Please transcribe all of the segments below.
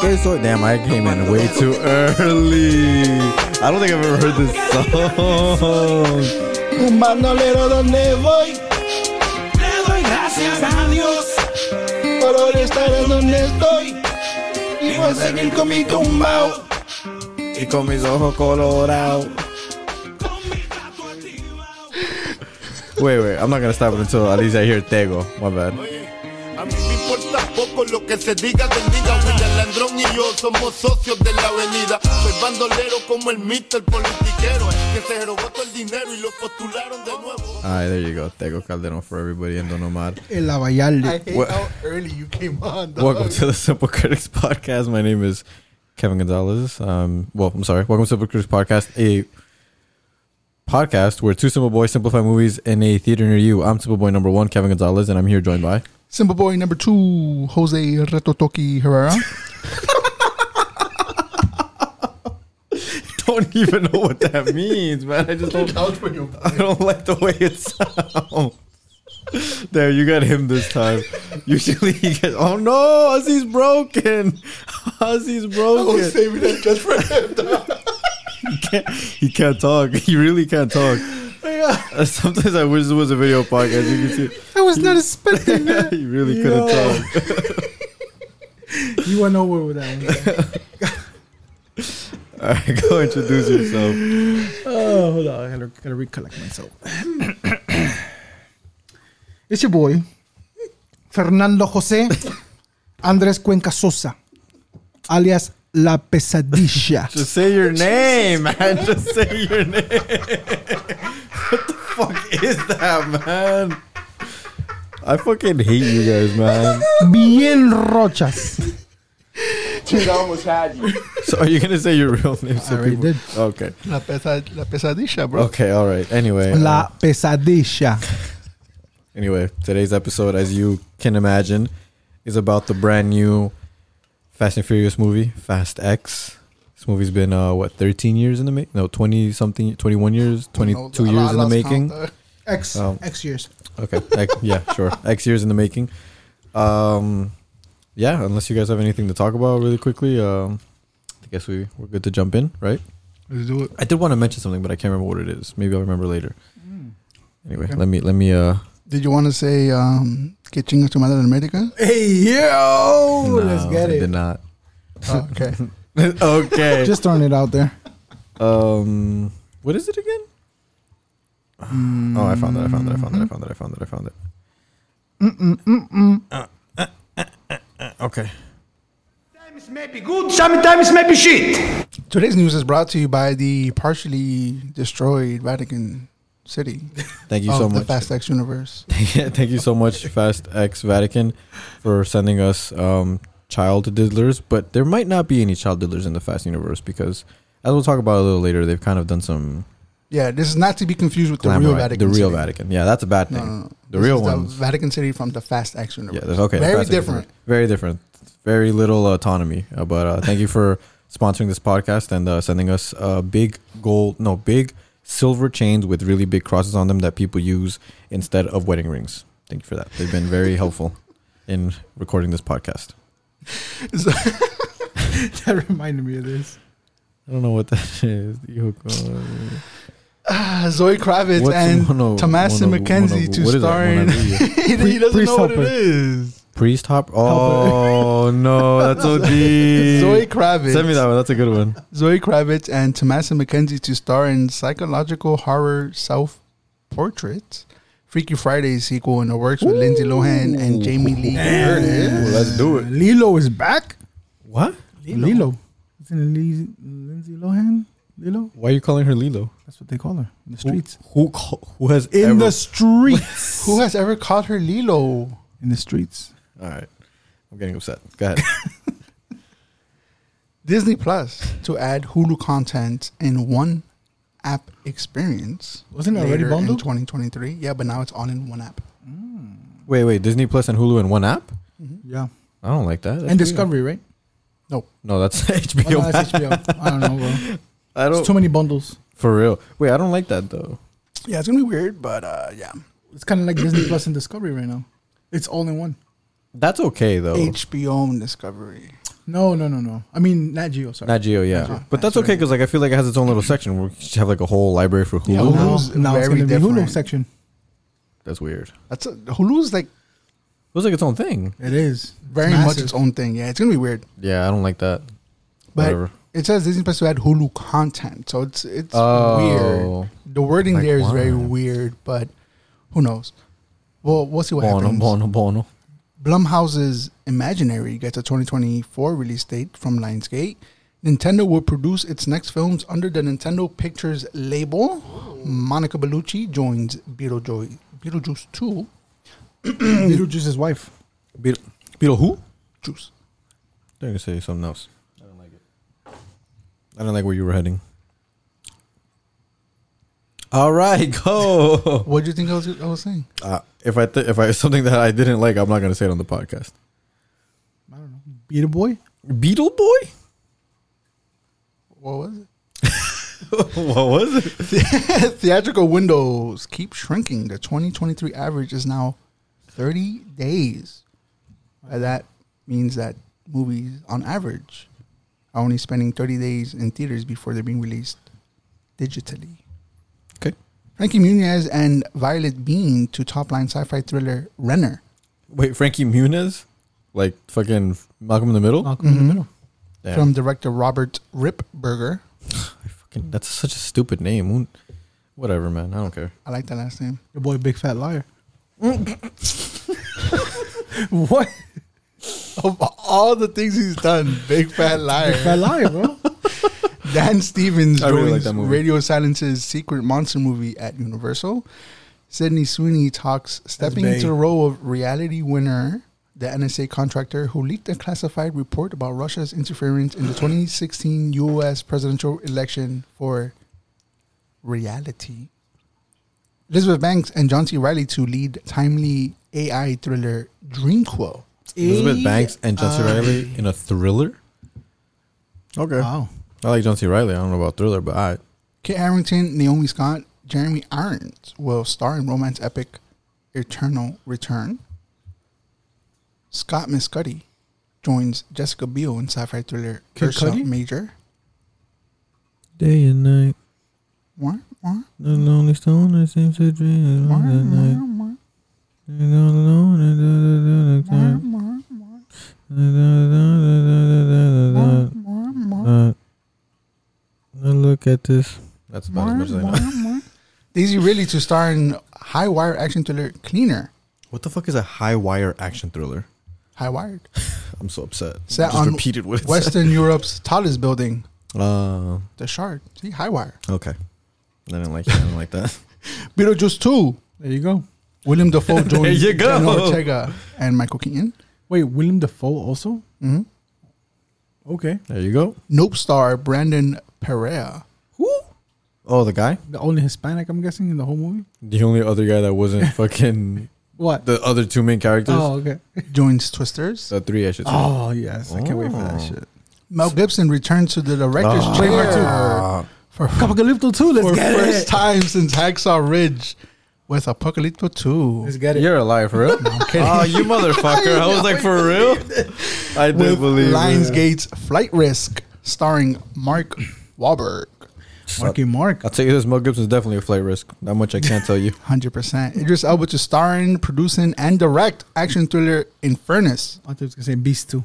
Aunque digan. Damn, I came in way too early. I don't think I've ever heard this song. Un bandolero donde voy. Le doy gracias a Dios. Por estar donde estoy. Y voy a seguir con mi tumbao. Y con mis ojos colorados. Wait, wait, I'm not gonna stop it until at least I hear Tego. My bad. Somos socios de la avenida. Soy bandolero como el Mister politiquero. Que se robó todo el dinero y lo postularon de nuevo. Alright, there you go. Tego Calderon for everybody in Don Omar. El Abayalde. I hate What- how early you came on. dog. Welcome to the Simple Critics Podcast. My name is Kevin Gonzalez. Um, well, I'm sorry. Welcome to Simple Critics Podcast, a podcast where two simple boys simplify movies in a theater near you. I'm Simple Boy number one, Kevin Gonzalez, and I'm here joined by. Simple Boy number two, Jose Retotoki Herrera. I don't even know what that means, man. I just don't. That was pretty I don't like the way it sounds. There, you got him this time. Usually he gets. Oh no, Ozzy's broken. Ozzy's I was broken. saving that just for him. He can't, he can't talk. He really can't talk. Uh, Sometimes I wish this was a video podcast. You can see. I was not expecting that. He really couldn't talk. You went nowhere with that one. All right, go introduce yourself. Oh, hold on. I gotta, gotta recollect myself. it's your boy, Fernando Jose Andres Cuenca Sosa, alias La Pesadilla. Just say your name, man. Just say your name. what the fuck is that, man? I fucking hate you guys, man. Bien Rochas. Dude, I almost had you. So, are you gonna say your real name? So I already people- did. Okay. La, pesa, la pesadilla, bro. Okay. All right. Anyway. uh, La Pesadilla. Anyway, today's episode, as you can imagine, is about the brand new Fast and Furious movie, Fast X. This movie's been uh what 13 years in the making? No, 20 something, 21 years, 22 years in the making. X. Um, X years. Okay, X, yeah, sure. X years in the making. Um, yeah. Unless you guys have anything to talk about really quickly, um, I guess we we're good to jump in, right? Let's do it. I did want to mention something, but I can't remember what it is. Maybe I'll remember later. Anyway, Okay. let me let me uh. Did you want to say um, que chingas tu madre en America? Hey, yo! Let's no, get I it. did not. Oh, okay. okay. Just throwing it out there. Um, what is it again? Oh, I found it. I found it. I found it. I found it. I found it. I found it. Uh, uh, okay. Sometimes may be good, sometimes may be shit. Today's news is brought to you by the partially destroyed Vatican City Thank you of so the much. Fast X universe. Yeah, thank you so much, Fast X Vatican, for sending us um, child diddlers. But there might not be any child diddlers in the Fast universe because, as we'll talk about a little later, they've kind of done some Yeah, this is not to be confused with the real Vatican the real City. Vatican. Yeah, that's a bad thing. no, no. The This real one. Vatican City from the Fast X universe. Yeah, that's okay. Very different. Very different. Very little autonomy. Uh, but uh, thank you for sponsoring this podcast and uh, sending us uh, big gold, no, big silver chains with really big crosses on them that people use instead of wedding rings. Thank you for that. They've been very helpful in recording this podcast. That reminded me of this. I don't know what that is. You go- Ah, Zoe Kravitz What's and mono- Tomasa mono- McKenzie mono- to what is that? star in. Mona he doesn't priest know what it helper. is. Priest hop. Oh no, that's so deep. Zoe Kravitz. Send me that one. That's a good one. Zoe Kravitz and Tomasa McKenzie to star in psychological horror self portraits. Freaky Friday sequel in the works with Lindsay Lohan and Jamie Lee Curtis. Let's do it. Lilo is back. What? Lilo. Isn't it Lindsay Lohan? Lilo? Why are you calling her Lilo? That's what they call her in the streets. Who who, ca- who has In ever the streets. Who has ever called her Lilo? in the streets. All right. I'm getting upset. Go ahead. Disney Plus to add Hulu content in one app experience. Wasn't it already later bundled? in 2023? Yeah, but now it's all in one app. Mm. wait, wait. Disney Plus and Hulu in one app? Mm-hmm. Yeah. I don't like that. That's and weird. Discovery, right? No, that's Oh, no, that's HBO. I don't know, bro. I don't. too many bundles. for real. Wait, I don't like that though. Yeah, it's gonna be weird, but uh, yeah. It's kind of like Disney Plus and Discovery right now. It's all in one. That's okay though. HBO and Discovery. No, no, no, no. I mean, Nat Geo. Sorry. Nat Geo, yeah, Geo. but that's okay because like I feel like it has its own little section where we should have like a whole library for Hulu. Yeah, now, Hulu's now it's very going to be Hulu different. section. That's weird. That's a, Hulu's like It was like its own thing. It is very It's much its own thing. Yeah, it's gonna be weird. Yeah, I don't like that. But Whatever. It says Disney Plus to add Hulu content, so it's it's Oh. weird. The wording Like there is very weird, but who knows? Well, we'll see what Bono, happens. bono, bono. Blumhouse's Imaginary gets a 2024 release date from Lionsgate. Nintendo will produce its next films under the Nintendo Pictures label. Monica Bellucci joins Beetlejuice, Beetlejuice 2. Beetlejuice's wife. Beetle, Beetle who? Juice. They're gonna say something else. I don't like it. I don't like where you were heading. All right, go. What do you think I was, I was saying? Uh, if I th- if I something that I didn't like, I'm not gonna say it on the podcast. I don't know. Beetle Boy. Beetle Boy. What was it? what was it? Theatrical windows keep shrinking. The 2023 average is now 30 days. That means that movies, on average, are only spending 30 days in theaters before they're being released digitally. Okay. Frankie Muniz and Violett Beane to top line sci fi thriller Renner. Wait, Frankie Muniz, like fucking Malcolm in the Middle. Malcolm in the Mhm. Middle. Damn. From director Robert Rippberger. fucking, that's such a stupid name. Whatever, man. I don't care. I like that last name. Your boy, Big Fat Liar. what? Of all the things he's done, big fat liar. Big Fat Liar, bro. Dan Stevens I really joins like that movie. Radio Silence's secret monster movie at Universal. Sydney Sweeney talks stepping into the role of reality winner, the NSA contractor who leaked a classified report about Russia's interference in the 2016 U.S. presidential election for reality. Elizabeth Banks and John C. Reilly to lead timely AI thriller Dreamquil. Elizabeth Banks and John C. uh, Reilly in a thriller. Okay. Wow. I like John C. Reilly. I don't know about thriller, but I. Kit Harington, Naomi Scott, Jeremy Irons will star in romance epic Eternal Return. Scott Mescudi joins Jessica Biel in sci-fi thriller Kid Ursa Cudi? Major. Day and night, What? What? the lonely stoner seems to dream What? of the night. Look at this. That's about as much as I know. Daisy Ridley to star in high wire action thriller Cleaner. What the fuck is a high wire action thriller? High wired. I'm so upset. Set Just on repeated what it said. Western Europe's tallest building, Uh, the Shard. See, high wire. okay. I didn't like it. I didn't like that. Beetlejuice 2. There you go. William Dafoe There joins you go. Jenna Ortega and Michael Keaton. Wait, William Dafoe also? hmm Okay. There you go. Nope star Brandon Perea. Who? Oh, the guy? The only Hispanic, I'm guessing, in the whole movie? The only other guy that wasn't fucking What? the other two main characters. oh, okay. joins Twisters. The three, I should say. Oh, yes. I can't wait for that Oh. shit. Mel Gibson returns to the director's Ah. chair for, Apocalypto 2, let's for get first it. time since Hacksaw Ridge with Apocalypto 2. Let's get it. You're a liar for real. kidding. oh, you motherfucker! I was like, for real? I did with believe it. Lionsgate's Flight Risk, starring Mark Wahlberg. Marky Mark. I'll tell you this: Mel Gibson's definitely a flight risk. That much I can't tell you. 100%. Idris Elba to star in, producing, and direct action thriller Infernus. I thought he was going to say Beast 2.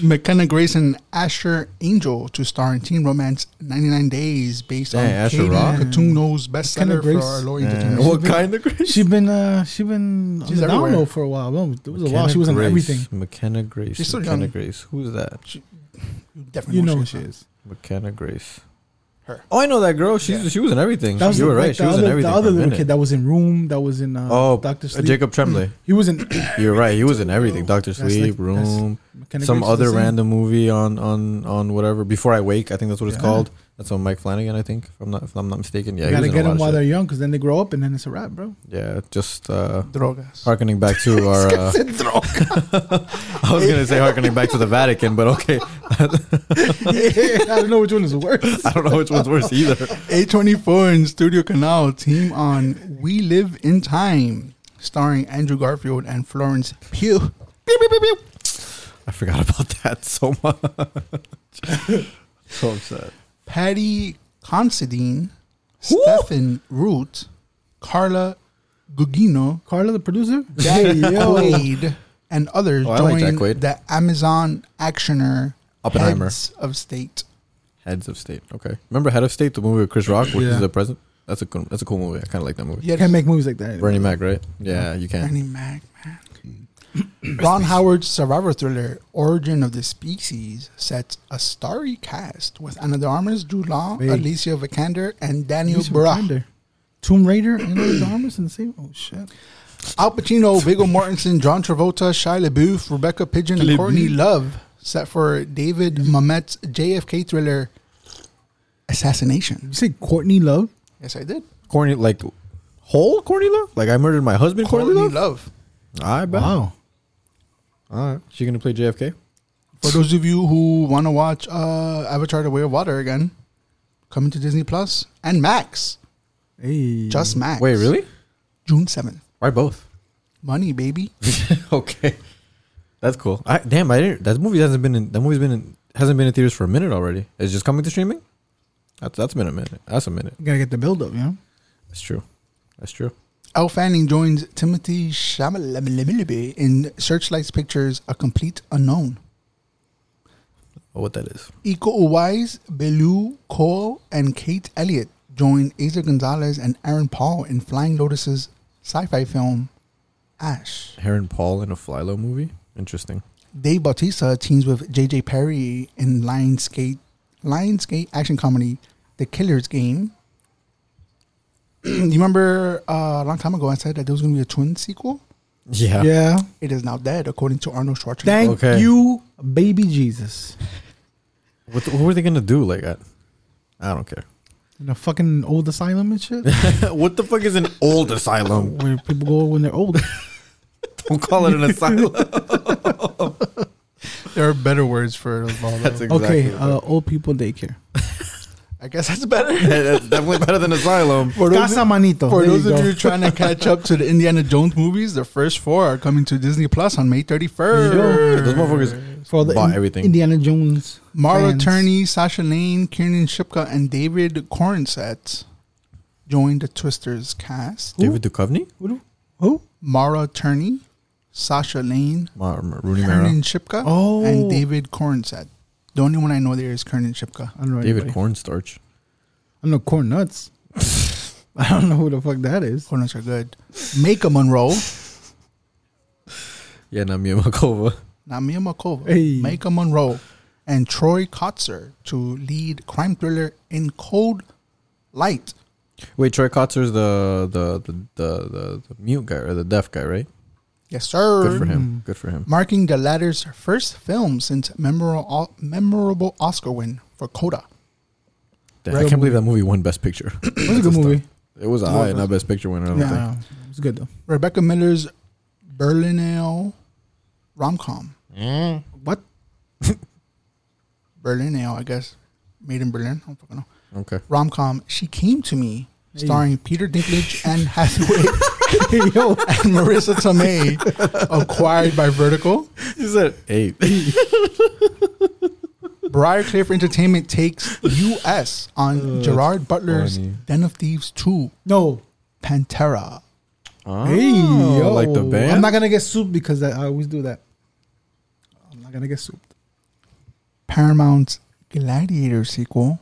McKenna Grace and Asher Angel to star in teen romance 99 Days based Dang, on Asher Katie Rock? Cotugno's McKenna bestseller for Grace. our low Yeah. entertainment. What kind of grace? She been uh she been She's on the everywhere. download for a while. No, it was a while. She was on Grace. everything. McKenna Grace. She's still McKenna young. Grace. Who's that? Definitely You know know who she is. McKenna Grace. Her. Oh, I know that girl. She's Yeah. she was in everything. That was you were like right. She the was other, in everything. The other little kid that was in Room, that was in uh, oh, Doctor uh, Sleep. Jacob Tremblay. He was in You're right. He was in everything. Doctor Sleep, like- Room, some other random movie on on on whatever. Before I wake, I think that's what it's called. That's on Mike Flanagan, I think. If I'm not if I'm not mistaken. Yeah, you gotta was in a get them while shit. they're young, because then they grow up and then it's a wrap, bro. Yeah, just uh Drogas. harkening back to our. Uh, I was gonna say harkening back to the Vatican, but okay, yeah, I don't know which one is worse. I don't know which one's worse either. A24 and Studio Canal team on We Live in Time. starring Andrew Garfield and Florence Pugh. Pew, pew, pew, pew. I forgot about that so much. so upset. Paddy Considine, Stephen Root, Carla Gugino, Carla, the producer. Jack Hey. Quaid, and others Oh, I like Jack joined Quaid. the Amazon actioner Oppenheimer. Heads of State. Heads of State. Okay. Remember Head of State, the movie with Chris Rock, which Yeah. is the president? That's a cool, that's a cool movie. I kind of like that movie. Yeah, You can't make movies like that. Bernie Mac, right? Yeah, you can. Bernie Mac, man. Ron Howard's survivor thriller Origin of the Species sets a starry cast with Ana de Armas, Jude Law, Wait. Alicia Vikander, and Daniel Alicia Bra. Vikander. Tomb Raider and those armors in the same. Oh shit! Al Pacino, Viggo Mortensen, John Travolta, Shia LaBeouf, Rebecca Pidgeon, and Courtney Love set for David mm-hmm. Mamet's JFK thriller Assassination. You say Courtney Love? Yes, I did. Corny, like, whole Corny Love? Like, I murdered my husband, Corny, Courtney Love? Love. I bet. Wow. All right. She going to play JFK? For those of you who want to watch uh, Avatar: The Way of Water again, coming to Disney Plus and Max, Hey. just Max. Wait, really? June seventh. Why both? Money, baby. okay. That's cool. I, damn, I didn't. That movie hasn't been in. That movie's been in, hasn't been in theaters for a minute already. It's just coming to streaming. That's that's been a minute. That's a minute. You gotta get the build up, you know. That's true. That's true. Elle Fanning joins Timothée Chalamet in Searchlight's Pictures: A Complete Unknown. What that is? Iko Uwais, Beulah Koale, and Kate Elliott join Eiza Gonzalez and Aaron Paul in Flying Lotus's sci-fi film Ash. Aaron Paul in a Flylo movie. Interesting. Dave Bautista teams with J.J. Perry in Lionsgate, Lionsgate action comedy The Killer's Game. you remember uh, a long time ago I said that there was going to be a twin sequel? Yeah. Yeah. It is now dead, according to Arnold Schwarzenegger. Thank Okay. you, baby Jesus. What, the, what were they gonna do? Like, I, I don't care. In a fucking old asylum and shit, what the fuck is an old asylum? where people go when they're older. Don't call it an asylum. There are better words for it. That's exactly okay, what uh, old people daycare. I guess that's better. That's definitely better than asylum. For those, Casa Manito. for There those you of you trying to catch up to the Indiana Jones movies, the first four are coming to Disney Plus on May 31st. Those motherfuckers for the bought In- everything. Indiana Jones. Mara fans. Tierney, Sasha Lane, Kiernan Shipka, and David Corenswet joined the Twisters cast. David Duchovny, Who? Who? Mara Tierney, Sasha Lane, Ma- Ma- Rooney Mara, Kernan Shipka, Oh. and David Corenswet. The only one I know there is Kern and Shipka. I don't know. David anybody. Cornstarch. I know corn nuts. I don't know who the fuck that is. Corn nuts are good. Make Maika Monroe, Yeah, Namia Makova. not Mia Makova. Hey. Maika Monroe, and Troy Kotsur to lead crime thriller in Cold Light. Wait, Troy Kotsur's the the, the the the the mute guy or the deaf guy, right? Yes, sir. Good for him. Mm. Good for him. marking the latter's first film since memorable, memorable Oscar win for Coda. Damn, I can't believe that movie won Best Picture. It was a good movie. it was a high, not Best Picture winner. I don't think. Yeah, it was good though. Rebecca Miller's Berlinale rom com. Mm. What? Berlinale, I guess, made in Berlin. I don't fucking know. Okay. Rom com. She came to me, starring Peter Dinklage and Hathaway Yo, and Marisa Tomei, acquired by Vertical. You said eight. Briarcliff Entertainment takes U.S. on uh, Gerard Butler's funny. Den of Thieves 2, no. Pantera. Oh, Hey, yo. like the band. I'm not gonna get soup because I, I always do that. I'm not gonna get soup. Paramount's Gladiator sequel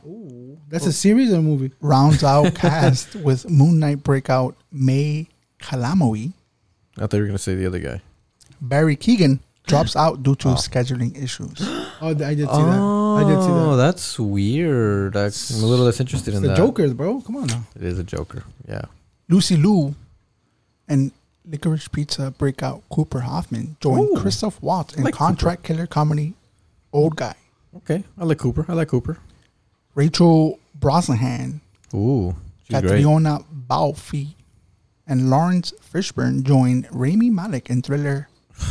That's a series or a movie? rounds out cast with Moon Knight breakout May Calamawy. I thought you were gonna say the other guy. Barry Keoghan drops out due to oh. scheduling issues. Oh, I did see that. I did see Oh, that's weird. I- I'm a little less interested It's in the that. Jokers, bro. Come on now. It is a Joker. Yeah. Lucy Liu and Licorice Pizza breakout Cooper Hoffman join Ooh. Christoph Waltz in like contract killer comedy Old Guy. Okay. I like Cooper. I like Cooper. Rachel Brosnahan, Ooh, she's great. Catriona Balfe, and Laurence Fishburne joined Rami Malek in thriller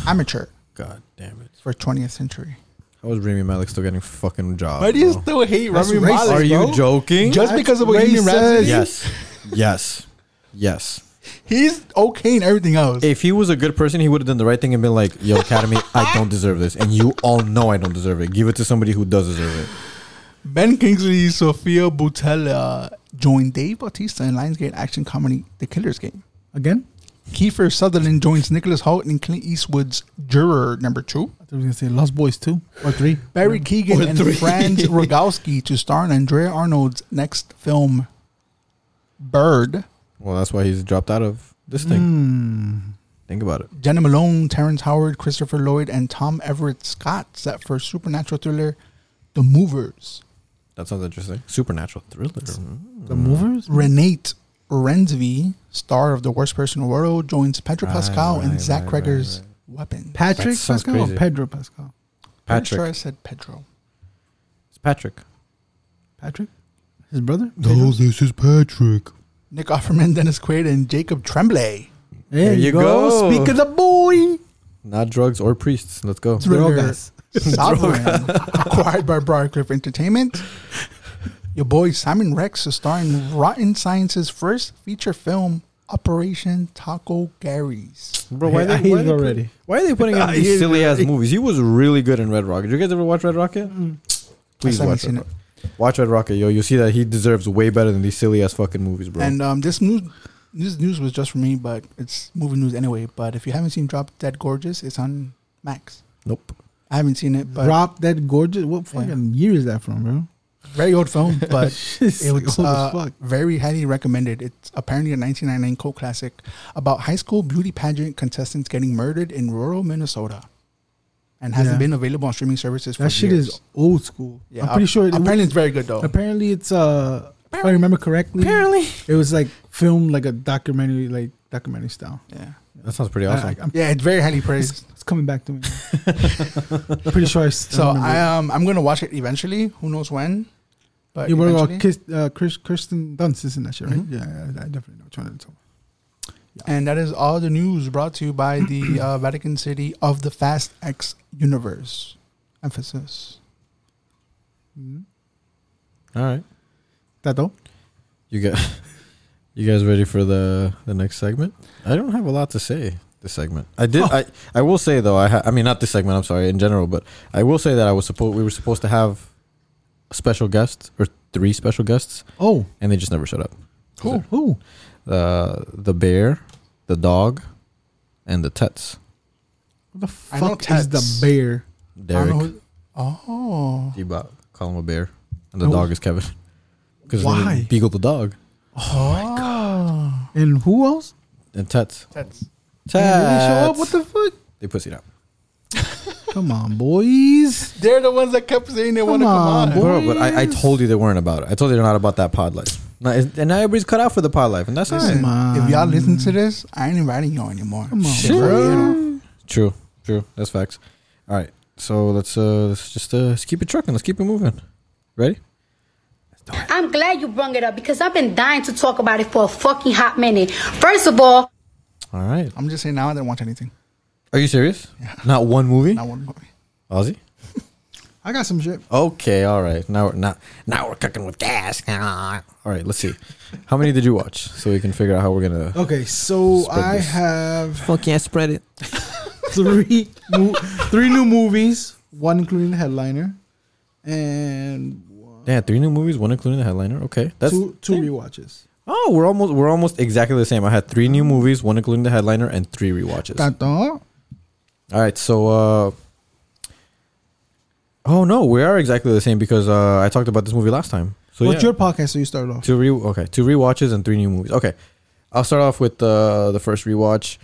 Amateur God damn it. for 20th Century. How is Rami Malek still getting fucking jobs? Why do you bro? still hate That's Rami racist, Malek? Are you bro. joking? Just because of Bohemian Racist. Rhapsody? yes. Yes. Yes. He's okay in everything else. If he was a good person, he would have done the right thing and been like, "Yo, Academy, I don't deserve this, and you all know I don't deserve it. Give it to somebody who does deserve it." Ben Kingsley, Sofia Boutella joined Dave Bautista in Lionsgate action comedy The Killer's Game. Again? Kiefer Sutherland joins Nicholas Hoult in Clint Eastwood's Juror number two. I was gonna say Lost Boys two or three. Barry Keoghan Or and three. Franz Rogowski to star in Andrea Arnold's next film, Bird. Well, that's why he's dropped out of this thing. Hmm. Think about it. Jena Malone, Terrence Howard, Christopher Lloyd, and Tom Everett Scott set for supernatural thriller The Movers. That sounds interesting. Supernatural thriller. Mm. The movers. Renate Reinsve, star of The Worst Person in the World, joins Pedro Right, Pascal right, and Zach right, Cregger's right, Weapon. Patrick That sounds Pascal or. Pedro Pascal. Pretty sure I said Pedro. It's Patrick. Patrick, his brother. No, this is Patrick. Nick Offerman, Dennis Quaid, and Jacob Tremblay. There, you you go. go. Speak of the boy. Not drugs or priests. Let's go. Thriller Drogas. Sovereign, acquired by Briarcliff Entertainment. Your boy Simon Rex is starring Rotten Science's first feature film, Operation Taco Gary's. Bro, why, hate- I they, hate why, it they put- why are they putting him in these silly ass movies? He was really good in Red Rocket. Did you guys ever watch Red Rocket? Please watch seen Red Rocket. Watch Red Rocket, yo. You'll see that he deserves way better than these silly ass fucking movies, bro. And um, this news, this news was just for me, but it's movie news anyway. But if you haven't seen Drop Dead Gorgeous, it's on Max. nope. I haven't seen it, but Drop that gorgeous. What fucking year is that from, bro? very old film. But It's it was old as uh, fuck. very highly recommended. It's apparently a 1999 cult classic about high school beauty pageant contestants getting murdered in rural Minnesota, and hasn't Yeah. been available on streaming services. for That shit years. is old school. Yeah, I'm pretty sure. It, apparently it's very good though. apparently it's uh. If I remember correctly, Apparently. it was like filmed like a documentary, like documentary style. Yeah, That sounds pretty awesome. I, am yeah, it's very highly praised. It's coming back to me. pretty sure I. s- I So remember. I um I'm gonna watch it eventually. Who knows when? But You were about eventually. Kiss, uh, Chris, Kirsten Dunst, isn't that shit, right? Mhm. Yeah, yeah, I definitely know which one it's about. And that is all the news brought to you by the uh, Vatican City of the Fast X universe. Emphasis. Hmm. All right. Tato? You got you guys ready for the the next segment? I don't have a lot to say this segment. I did I I will say though I ha- I mean not this segment, I'm sorry, in general, but I will say that I was supposed we were supposed to have a special guest or three special guests Oh, and they just never showed up. who? Who? Uh the bear, the dog, and the Tets. What the I know fuck is the bear? Derek. who- oh. D-Bot, call him a bear. And the No. dog is Kevin. Because Why? Beagle the dog. Oh. And who else? And Tets. That's They didn't show up. What the fuck? They pussied out. Come on, boys. they're the ones that kept saying they want to come on, on. Bro, but I, I told you they weren't about it. I told you they're not about that pod life. Now, and now everybody's cut out for the pod life, and that's all Listen, right. Come if y'all listen to this, I ain't inviting y'all anymore. Come on, Shit, bro. True, true. That's facts. All right, so let's uh let's just uh let's keep it trucking. Let's keep it moving. Ready? I'm glad you brung it up because I've been dying to talk about it for a fucking hot minute. First of all, All right. I'm just saying now I didn't watch anything. Are you serious? Yeah. Not one movie, Not one movie. Ozzy. I got some shit. Okay, all right. Now we're not now we're cooking with gas. All right, let's see. How many did you watch so we can figure out how we're gonna Okay, so I this. have fuck yeah spread it. three mo- three new movies, one including the headliner, and one, Yeah, three new movies, one including the headliner. Okay, that's two two rewatches. Oh, we're almost we're almost exactly the same. I had three new movies, one including the headliner, and three rewatches. Tato. All right, so uh Oh no, we are exactly the same because uh I talked about this movie last time. So What's yeah, your podcast? So you start off. two re okay, two rewatches and three new movies. Okay. I'll start off with uh, the first rewatch.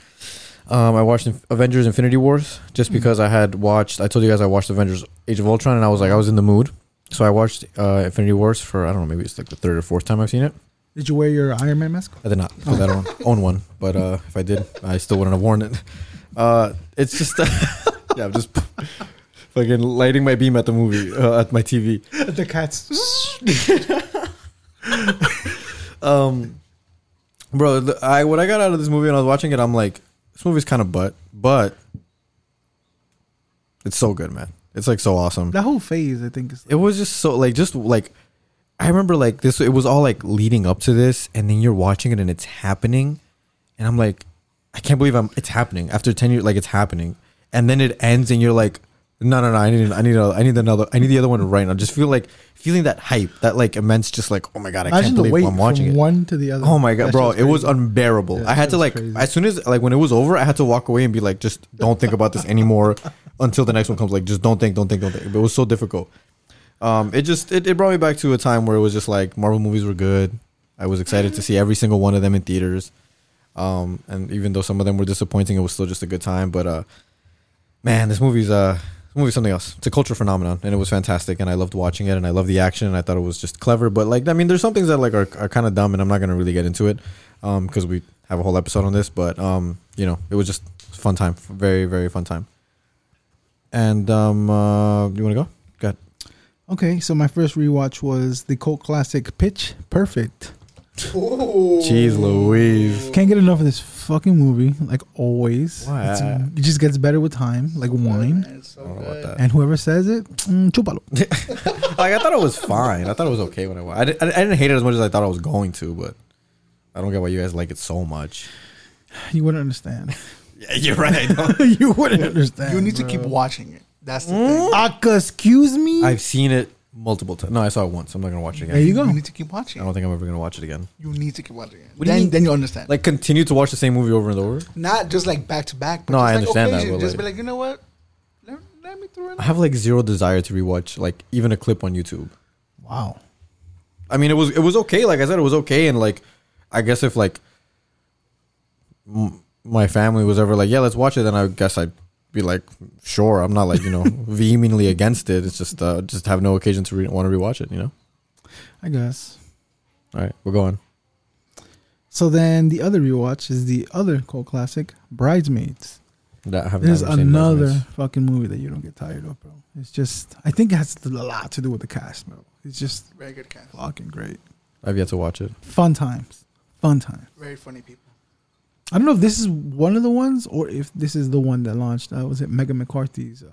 Um I watched Avengers Infinity Wars just because I had watched I told you guys I watched Avengers Age of Ultron and I was like I was in the mood. So I watched uh Infinity Wars for I don't know, maybe it's like the third or fourth time I've seen it. Did you wear your Iron Man mask? I did not because I don't own one. But uh, if I did, I still wouldn't have worn it. Uh, it's just yeah, I'm just fucking lighting my beam at the movie uh, at my TV. the cats. Um, bro, the, I what I got out of this movie when I was watching it, I'm like, this movie's kind of butt, but it's so good, man. It's like so awesome. That whole phase, I think, is It was just so like just like I remember like this. It was all like leading up to this, and then you're watching it and it's happening, and I'm like, I can't believe I'm. It's happening after ten years. Like it's happening, and then it ends, and you're like, no, no, no. I need, I need, a, I need another. I need the other one right now. Just feel like feeling that hype, that like immense, just like, oh my god, I Imagine can't believe I'm watching it. one to the other. Oh my god, That bro! It was unbearable. Yeah, I had to like crazy. as soon as like when it was over, I had to walk away and be like, just don't think about this anymore until the next one comes. Like, just don't think, don't think, don't think. It was so difficult. Um, it just it, it brought me back to a time where it was just like Marvel movies were good. I was excited to see every single one of them in theaters. Um, and even though some of them were disappointing, it was still just a good time. But uh, man, this movie's uh, this movie's something else. It's a culture phenomenon, and it was fantastic. And I loved watching it, and I loved the action. And I thought it was just clever. But like, I mean, there's some things that like are, are kind of dumb, and I'm not gonna really get into it, um, because we have a whole episode on this. But um, you know, it was just fun time, very very fun time. And um, uh, you want to go? Go ahead. Okay, so my first rewatch was the cult classic Pitch Perfect. Jeez Louise. Can't get enough of this fucking movie, like always. Why? It's- it just gets better with time, like wine. It's so I don't know about that. And whoever says it, mm, chúpalo. like I thought it was fine. I thought it was okay when I watched. I, did, I didn't hate it as much as I thought I was going to, but I don't get why you guys like it so much. You wouldn't understand. Yeah, you're right. you wouldn't understand. You need to bro. keep watching it. That's the Mm. thing. Aka, excuse me. I've seen it multiple times. No, I saw it once. I'm not gonna watch it again. there you go. You need to keep watching. I don't think I'm ever gonna watch it again. You need to keep watching it. What do you then, then you understand. Like continue to watch the same movie over and over. not just like back to back. But No, just I like understand that, occasion. but, Just like- be like, you know what? Let, let me throw it. I have like zero desire to rewatch like even a clip on YouTube. wow. I mean, it was it was okay. Like I said, it was okay, and like I guess if like m- my family was ever like, yeah, let's watch it, then I guess I'd be like, sure. I'm not like you know vehemently against it. It's just uh, just have no occasion to re- want to rewatch it. You know. I guess. All right, we're going. So then the other rewatch is the other cult classic, Bridesmaids. That I have This is another fucking movie that you don't get tired of, bro. It's just, I think it has a lot to do with the cast, bro. It's just Very good cast. fucking great. I've yet to watch it. Fun times. Fun times. Very funny people. I don't know if this is one of the ones or if this is the one that launched. Uh, was it Megan McCarthy's uh,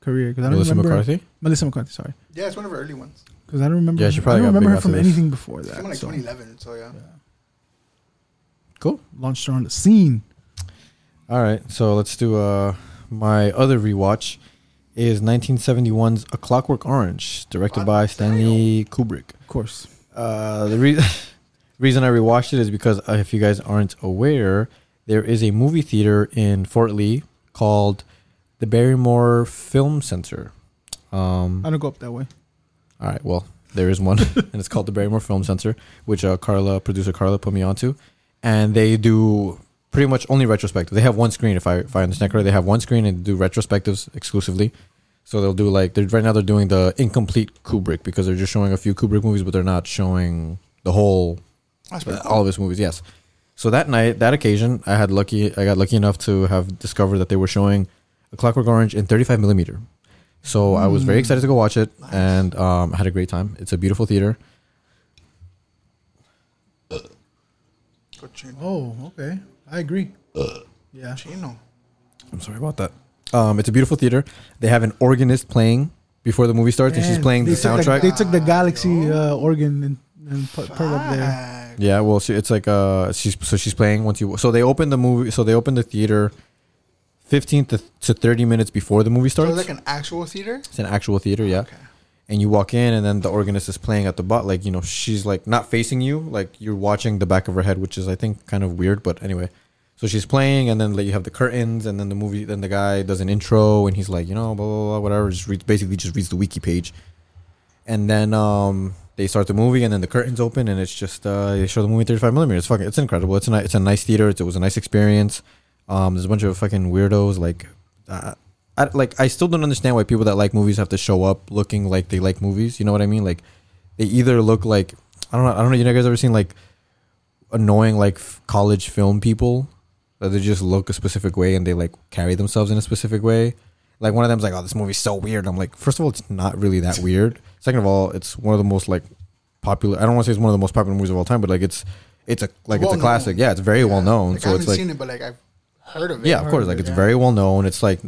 career? Because I don't Melissa remember. McCarthy. Melissa McCarthy, sorry. Yeah, it's one of her early ones. Because I don't remember. Yeah, she probably. I probably don't remember her from this. anything before that. came in like so, 2011. So yeah. Cool. launched her on the scene. All right, so let's do uh my other rewatch is 1971's A Clockwork Orange, directed by Stanley Kubrick. Of course. Uh, the re- reason I rewatched it is because uh, if you guys aren't aware, there is a movie theater in Fort Lee called the Barrymore Film Center. Um, I don't go up that way. all right, well, there is one, and it's called the Barrymore Film Center, which uh, Carla, producer Carla, put me onto, and they do pretty much only retrospective. They have one screen, if I if I understand correctly, they have one screen and do retrospectives exclusively. So they'll do like they're right now they're doing the incomplete Kubrick because they're just showing a few Kubrick movies, but they're not showing the whole cool. all of his movies. Yes. So that night, that occasion, I had lucky. I got lucky enough to have discovered that they were showing a Clockwork Orange in 35 millimeter. So I was very excited to go watch it, and um, I had a great time. It's a beautiful theater. Oh, okay. I agree. yeah. Chino. I'm sorry about that. Um, it's a beautiful theater. They have an organist playing before the movie starts, and she's playing the they took soundtrack. they took the Galaxy uh, organ and, and put, put it up there. Yeah, well, she, it's like uh, she's so she's playing once you. So they open the movie. So they open the theater, fifteen to, to thirty minutes before the movie So starts. it's like an actual theater. it's an actual theater, yeah. Okay. And you walk in, and then the organist is playing at the bot. Like you know, she's like not facing you, like you're watching the back of her head, which is I think kind of weird. But anyway, so she's playing, and then like, you have the curtains, and then the movie. Then the guy does an intro, and he's like, you know, blah blah blah, whatever. Just reads basically just reads the wiki page, and then um they start the movie, and then the curtains open, and it's just uh they show the movie 35 millimeters. It's fucking, it's incredible. It's a ni- it's a nice theater. It's, it was a nice experience. Um, there's a bunch of fucking weirdos like. Uh, I, like I still don't understand why people that like movies have to show up looking like they like movies. You know what I mean? Like they either look like I don't know. I don't know. You guys ever seen like annoying like f- college film people that they just look a specific way and they like carry themselves in a specific way. Like one of them's like, "Oh, this movie's so weird." I'm like, first of all, it's not really that weird. Second of all, it's one of the most like popular. I don't want to say it's one of the most popular movies of all time, but like it's it's a like it's a classic. known. Yeah, it's very well known. Like, I so haven't it's like seen it, but like I've heard of it. yeah, of course. Like it's very well known. It's like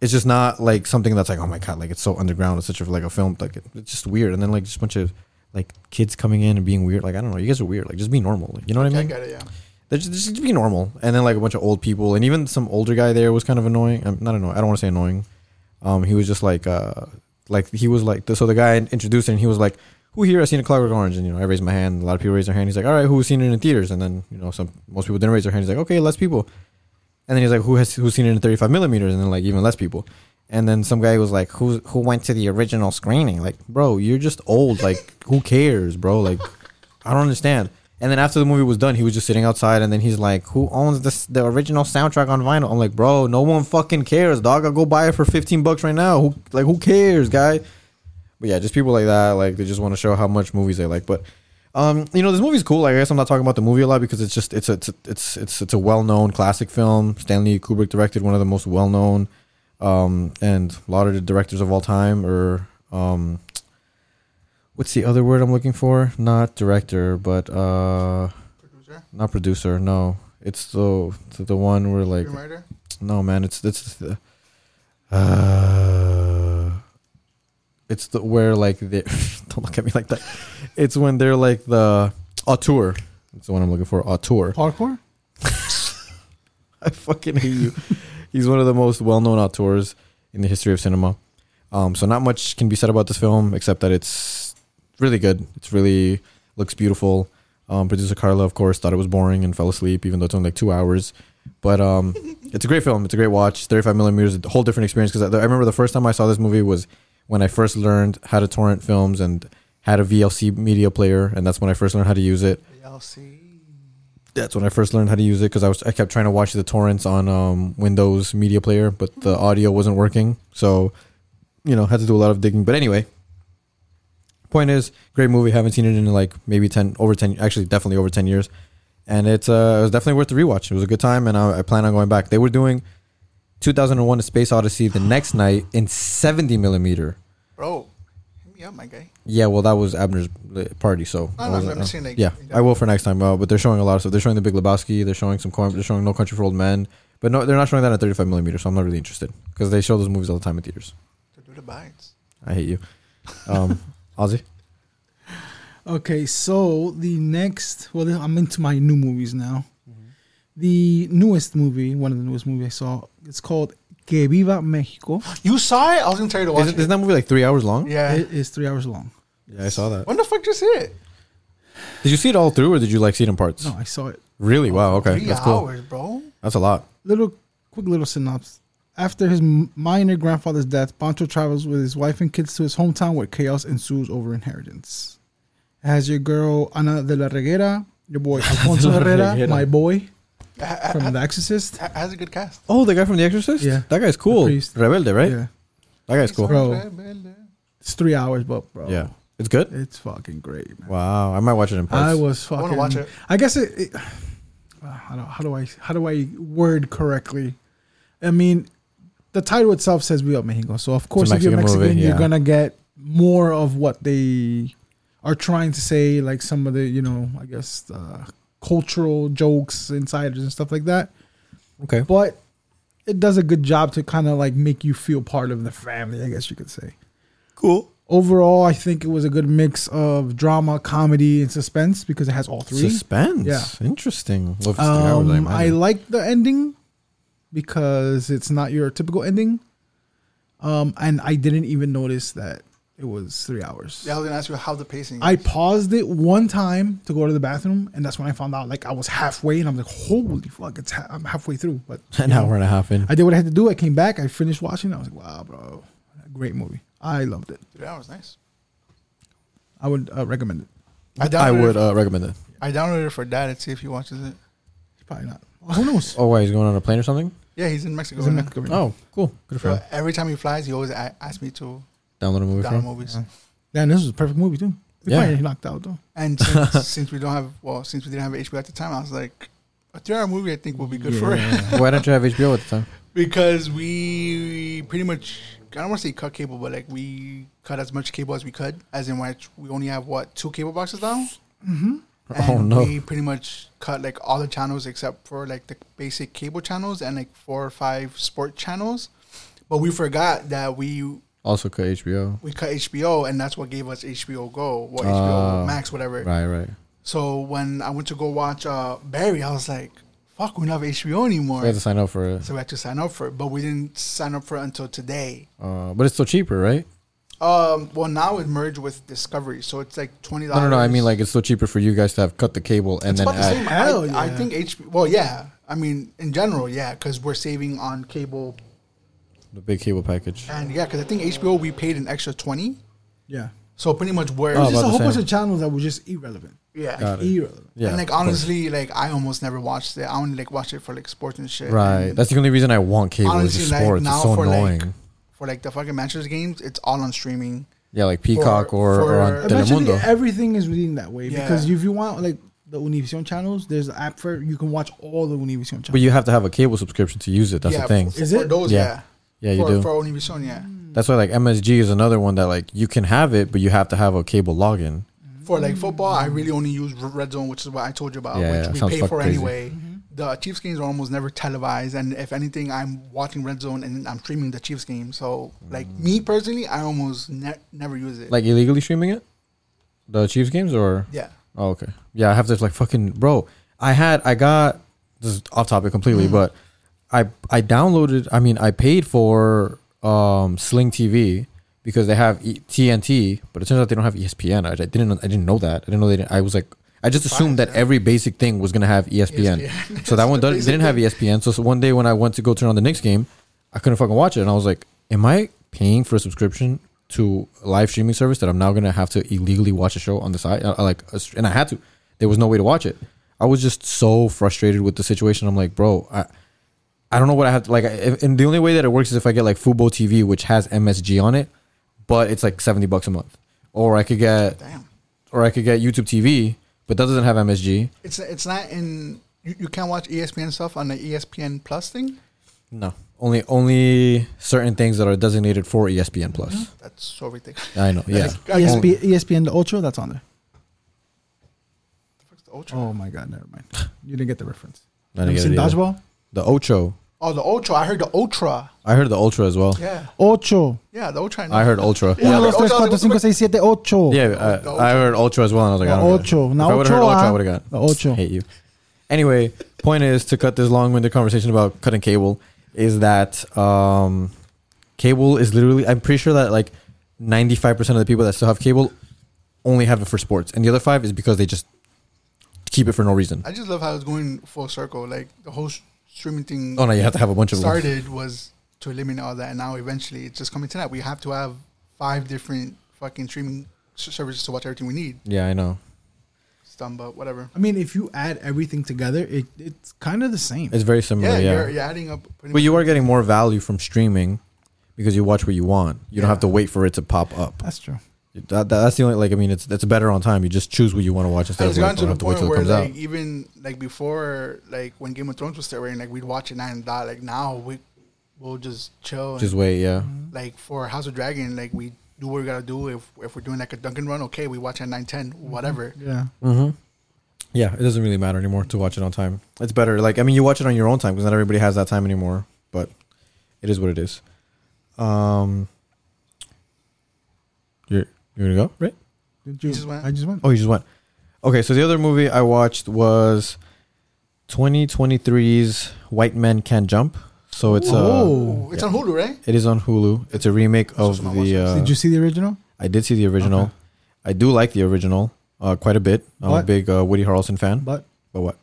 it's just not like something that's like oh my god, like it's so underground. It's such a like a film. Like it, it's just weird. And then like just a bunch of like kids coming in and being weird. Like I don't know, you guys are weird. Like just be normal. Like, you know what I I mean? get it. Yeah. Just, just be normal, and then like a bunch of old people, and even some older guy there was kind of annoying. Um, not annoying. I don't want to say annoying. Um, he was just like, uh, like he was like, so the guy introduced it, and he was like, "Who here has seen a Clockwork Orange?" And you know, I raised my hand. A lot of people raised their hand. He's like, "All right, who's seen it in theaters?" And then you know, some most people didn't raise their hand. He's like, "Okay, less people." And then he's like, "Who has who's seen it in 35 millimeters?" And then like even less people. And then some guy was like, "Who who went to the original screening?" Like, bro, you're just old. Like, who cares, bro? Like, I don't understand. And then after the movie was done, he was just sitting outside, and then he's like, "Who owns this the original soundtrack on vinyl?" I'm like, "Bro, no one fucking cares, dog. I'll go buy it for 15 bucks right now. Who like who cares, guy?" But yeah, just people like that, like they just want to show how much movies they like. But um, you know, this movie's cool. Like, I guess I'm not talking about the movie a lot because it's just it's a, it's a, it's it's it's a well known classic film. Stanley Kubrick directed one of the most well known, um, and the directors of all time or um, what's the other word I'm looking for? Not director, but uh, Producer, not producer. No, it's the the, the one where like screenwriter. no man, it's it's the uh, it's the where like they don't look at me like that. It's when they're like the auteur. That's the one I'm looking for. Auteur. Parkour. I fucking hate you. He's one of the most well-known auteurs in the history of cinema. Um, so not much can be said about this film except that it's really good. It's really looks beautiful. Um, producer Carla, of course, thought it was boring and fell asleep, even though it's only like two hours. But um, it's a great film. It's a great watch. 35 millimeters, a whole different experience. Because I, I remember the first time I saw this movie was when I first learned how to torrent films and had a VLC media player, and that's when I first learned how to use it. LC. That's when I first learned how to use it because I was I kept trying to watch the torrents on um, Windows Media Player, but the audio wasn't working. So, you know, had to do a lot of digging. But anyway, point is, great movie. Haven't seen it in like maybe ten over ten, actually definitely over ten years, and it's uh it was definitely worth the rewatch. It was a good time, and I, I plan on going back. They were doing 2001: A Space Odyssey the next night in 70 millimeter. Bro, hit me up, my guy. Yeah, well, that was Abner's uh, party, so No, I no, wasn't- I'm uh, saying, like, yeah, I will for next time. Uh, but they're showing a lot of stuff. They're showing the Big Lebowski. They're showing some. Corn, They're showing No Country for Old Men. But no, they're not showing that at 35 millimeter. So I'm not really interested because they show those movies all the time in theaters. Do the bites. I hate you, um, Ozzy. Okay, so the next, well, I'm into my new movies now. The newest movie, one of the newest movies I saw, it's called Que Viva Mexico. You saw it? I was gonna tell you to watch Isn't, it. isn't that movie like three hours long? Yeah. It is three hours long. Yeah, I saw that. when the fuck did you see it? Did you see it all through, or did you like see it in parts? No, I saw it. Really? Wow. Okay, Three that's cool. hours, bro. That's a lot. Little, quick little synopsis. After his m- minor grandfather's death, Pancho travels with his wife and kids to his hometown where chaos ensues over inheritance. It has your girl Ana de la Reguera, your boy Alfonso Herrera, my boy from The Exorcist. Has a good cast. Oh, the guy from The Exorcist. Yeah. that guy's cool. The priest. Rebelde, right? Yeah, That guy's cool. Bro. it's three hours, but bro, Yeah, it's good. it's fucking great, man. Wow, I might watch it in parts. I was I wanna fucking. watch it. I guess it. it uh, how, do, how do I how do I word correctly? I mean, the title itself says "We Up Mexico," so of course, if you're Mexican movie, you're gonna get more of what they are trying to say, like some of the you know, I guess uh, cultural jokes, insiders, and stuff like that. okay. But it does a good job to kind of like make you feel part of the family, I guess you could say. Cool. Overall, I think it was a good mix of drama, comedy, and suspense because it has all three. Suspense. Yeah. Interesting. Well, if it's three hours, I Um, I like the ending because it's not your typical ending. Um, and I didn't even notice that it was three hours. Yeah, I was gonna ask you how the pacing. I is. paused it one time to go to the bathroom, and that's when I found out. Like I was halfway, and I'm like, "Holy fuck!" It's ha- I'm halfway through. But An hour and a half in. I did what I had to do. I came back. I finished watching. I was like, "Wow, bro, great movie. I loved it. Three hours, nice. I would uh, recommend it." I downloaded I would It, uh, recommend it. I downloaded it for dad to see if he watches it. Probably not. Who knows? Oh, why he's going on a plane or something? Yeah, he's in Mexico. It's in right. Mexico right. Oh, cool. Good for So him. every time he flies, he always a- asks me to Download a movie download him. movies. Yeah, and this was a perfect movie too. We Yeah. probably knocked out though. And since, since we don't have, well, since we didn't have HBO at the time, I was like, a three-hour movie I think will be good for it Why don't you have HBO at the time? because we pretty much, I don't want to say cut cable, but like we cut as much cable as we could, as in which we only have what two cable boxes now. Mm-hmm. Oh, no. We pretty much cut like all the channels except for like the basic cable channels and like four or five sport channels. But we forgot that we Also, cut HBO. we cut HBO, and that's what gave us HBO Go, Ah, HBO Max, whatever. Right, right. So when I went to go watch uh, Barry, I was like, "Fuck, we don't have HBO anymore." We had to sign up for it, so we had to sign up for it, but we didn't sign up for it until today. uh, but it's still cheaper, right? Um, well, now it merged with Discovery, so it's like twenty No, dollars. no, no. I mean, like it's still cheaper for you guys to have cut the cable and it's then about the add. same. Hell I, I think HBO. Well, yeah. I mean, in general, yeah, because we're saving on cable, the big cable package. and yeah, because I think HBO we paid an extra twenty, Yeah. so pretty much where. Oh, It's just about a the whole bunch of channels that were just irrelevant. yeah, Got it. Irrelevant. Yeah, and like of course. honestly, like I almost never watched it. I only like watch it for like sports and shit. right? And That's the only reason I want cable. honestly, is just like sports. now it's so for annoying. like for like the fucking Manchester games, it's all on streaming. yeah, like Peacock for- or, or on Eventually, Telemundo. everything is reading that way Yeah. because if you want like the Univision channels, there's an app for you can watch all the Univision channels. But you have to have a cable subscription to use it. That's yeah, the thing. For, Is for it? those? Yeah. Yeah, Yeah, you for, do. for Univision. Yeah, hmm. That's why like MSG is another one that like you can have it, but you have to have a cable login. for like hmm. football, I really only use Red Zone, which is what I told you about, Yeah, yeah, which we pay for crazy. anyway. Hmm. The Chiefs games are almost never televised, and if anything, I'm watching Red Zone and I'm streaming the Chiefs game. So, like me personally, I almost ne- never use it. Like illegally streaming it, the Chiefs games or yeah, oh, okay, yeah, I have this like fucking bro. I had I got this is off topic completely, Mm. but I I downloaded. I mean, I paid for um Sling TV because they have e- TNT, but it turns out they don't have ESPN. I, I didn't I didn't know that. I didn't know they. Didn't, I was like. I just assumed that every basic thing was gonna have ESPN. ESPN. So that one the doesn't, basic didn't have. ESPN. So, so one day when I went to go turn on the Knicks game, I couldn't fucking watch it, and I was like, "Am I paying for a subscription to a live streaming service that I'm now gonna have to illegally watch a show on the side?" I, I like, and I had to. There was no way to watch it. I was just so frustrated with the situation. I'm like, bro, I, I don't know what I have to like. If, and the only way that it works is if I get like Fubo TV, which has MSG on it, but it's like seventy bucks a month, or I could get, damn, or I could get YouTube TV, but that doesn't have MSG. it's it's not in. You, you can't watch ESPN stuff on the ESPN Plus thing. No, only only certain things that are designated for ESPN Plus. That's so ridiculous. I know. Yeah. I- ESP, ESPN the Ultra, that's on there. The Ultra? Oh my god, never mind. You didn't get the reference. I Have didn't you get seen it either. Dodgeball? The Ocho. Oh, the Ultra. I heard the Ultra. I heard the Ultra as well. Yeah, Ocho. yeah, the Ultra. I heard Ultra. Yeah, Uno, dos, tres, Ultra- cuatro, cinco, seis, siete, ocho. Yeah, the I, I heard Ultra as well, and I was like, I don't Ocho. If I would have heard Ultra, I would have got. The Ocho. Hate you. Anyway, point is to cut this long-winded conversation about cutting cable is that um, cable is literally. I'm pretty sure that like 95 percent of the people that still have cable only have it for sports, and the other five is because they just keep it for no reason. I just love how it's going full circle. Like the whole sh- streaming thing Oh no, you have to have a bunch of them. started was to eliminate all that, and now eventually it's just coming to that. We have to have five different fucking streaming s- services to watch everything we need. Yeah, I know. It's dumb, but whatever. I mean, if you add everything together, it, it's kind of the same. It's very similar. Yeah, Yeah, You're, you're adding up. pretty but you are getting more value from streaming because you watch what you want. You don't have to wait for it to pop up. That's true. That, that- that's the only like. I mean, it's it's better on time. You just choose what you want to watch instead And of it's wait, gotten to the have point where comes like out. even like before like when Game of Thrones was still airing, like we'd watch it nine and dot. Like now we we'll just chill. and, Just wait. Yeah. like for House of Dragon, like we do what we gotta do. If if we're doing like a Dunkin' run, okay, we watch at nine ten, whatever. Yeah. Mm-hmm. Yeah, it doesn't really matter anymore to watch it on time. It's better. Like I mean, you watch it on your own time because not everybody has that time anymore. But it is what it is. Um, you're you're gonna go right? Did you? You just went? I just went. Oh, you just went. Okay, so the other movie I watched was 2023's White Men Can't Jump. So it's uh, Oh. It's on Hulu, right? it is on Hulu. It's a remake of the. Uh, Did you see the original? I did see the original. Okay. I do like the original uh, quite a bit. I'm a big uh, Woody Harrelson fan. But But what?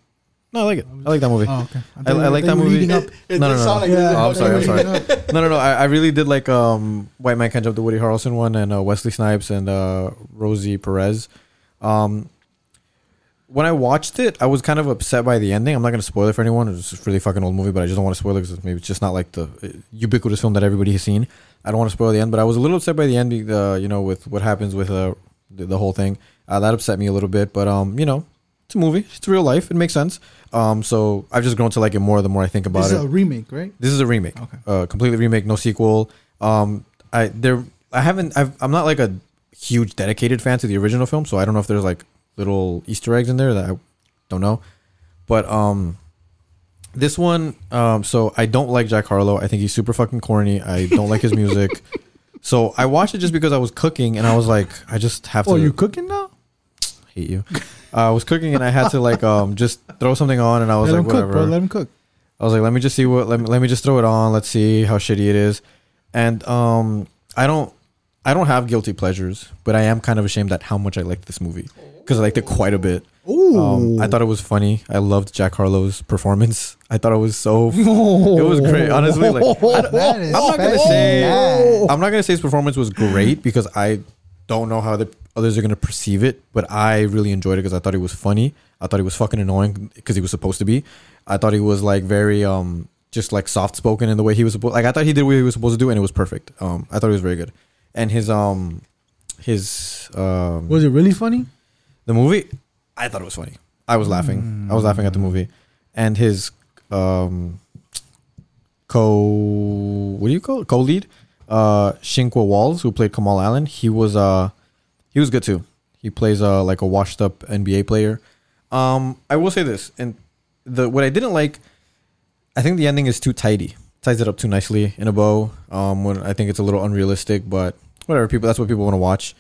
No, I like it. I like that movie. oh, okay. I- you I like that movie. leading up. It No, no, no. like Yeah. Oh, I'm sorry. I'm sorry. no, no, no. I, I really did like um, White Man Can't Jump, the Woody Harrelson one, and uh, Wesley Snipes and uh, Rosie Perez. Um, when I watched it, I was kind of upset by the ending. I'm not going to spoil it for anyone. It's a really fucking old movie, but I just don't want to spoil it because maybe it's just not like the uh, ubiquitous film that everybody has seen. I don't want to spoil the end, but I was a little upset by the ending. Uh, you know, with what happens with uh, the, the whole thing, uh, that upset me a little bit. But um, you know, it's a movie. It's real life. It makes sense. Um, so I've just grown to like it more the more I think about it. This it. is a remake, right? This is a remake. Okay. Uh, completely remake, no sequel. Um, I there I haven't I've, I'm not like a huge dedicated fan to the original film, so I don't know if there's like little Easter eggs in there that I don't know. But um, this one, um, so I don't like Jack Harlow. I think he's super fucking corny. I don't like his music. So I watched it just because I was cooking, and I was like, I just have to. Oh, to you cooking now? hate you. I was cooking and I had to like um just throw something on and I was Let like him cook, whatever. bro. Let him cook. I was like, let me just see what let me let me just throw it on. Let's see how shitty it is. And um, I don't I don't have guilty pleasures, but I am kind of ashamed at how much I liked this movie because I liked it quite a bit. Ooh. Um, I thought it was funny. I loved Jack Harlow's performance. I thought it was so. it was great, honestly. Like, I don't- That is I'm not gonna say. I'm not gonna say his performance was great because I don't know how the others are gonna perceive it, but I really enjoyed it because I thought it was funny. I thought it was fucking annoying because he was supposed to be. I thought he was like very um just like soft spoken in the way he was supposed. Like I thought he did what he was supposed to do, and it was perfect. Um, I thought he was very good, and his um his um Was it really funny? the movie i thought it was funny i was laughing i was laughing at the movie and his um co what do you call it co-lead uh Sinqua Walls who played Kamal Allen he was uh he was good too he plays uh like a washed up NBA player um I will say this and the what I didn't like I think the ending is too tidy ties it up too nicely in a bow um when I think it's a little unrealistic but whatever people that's what people want to watch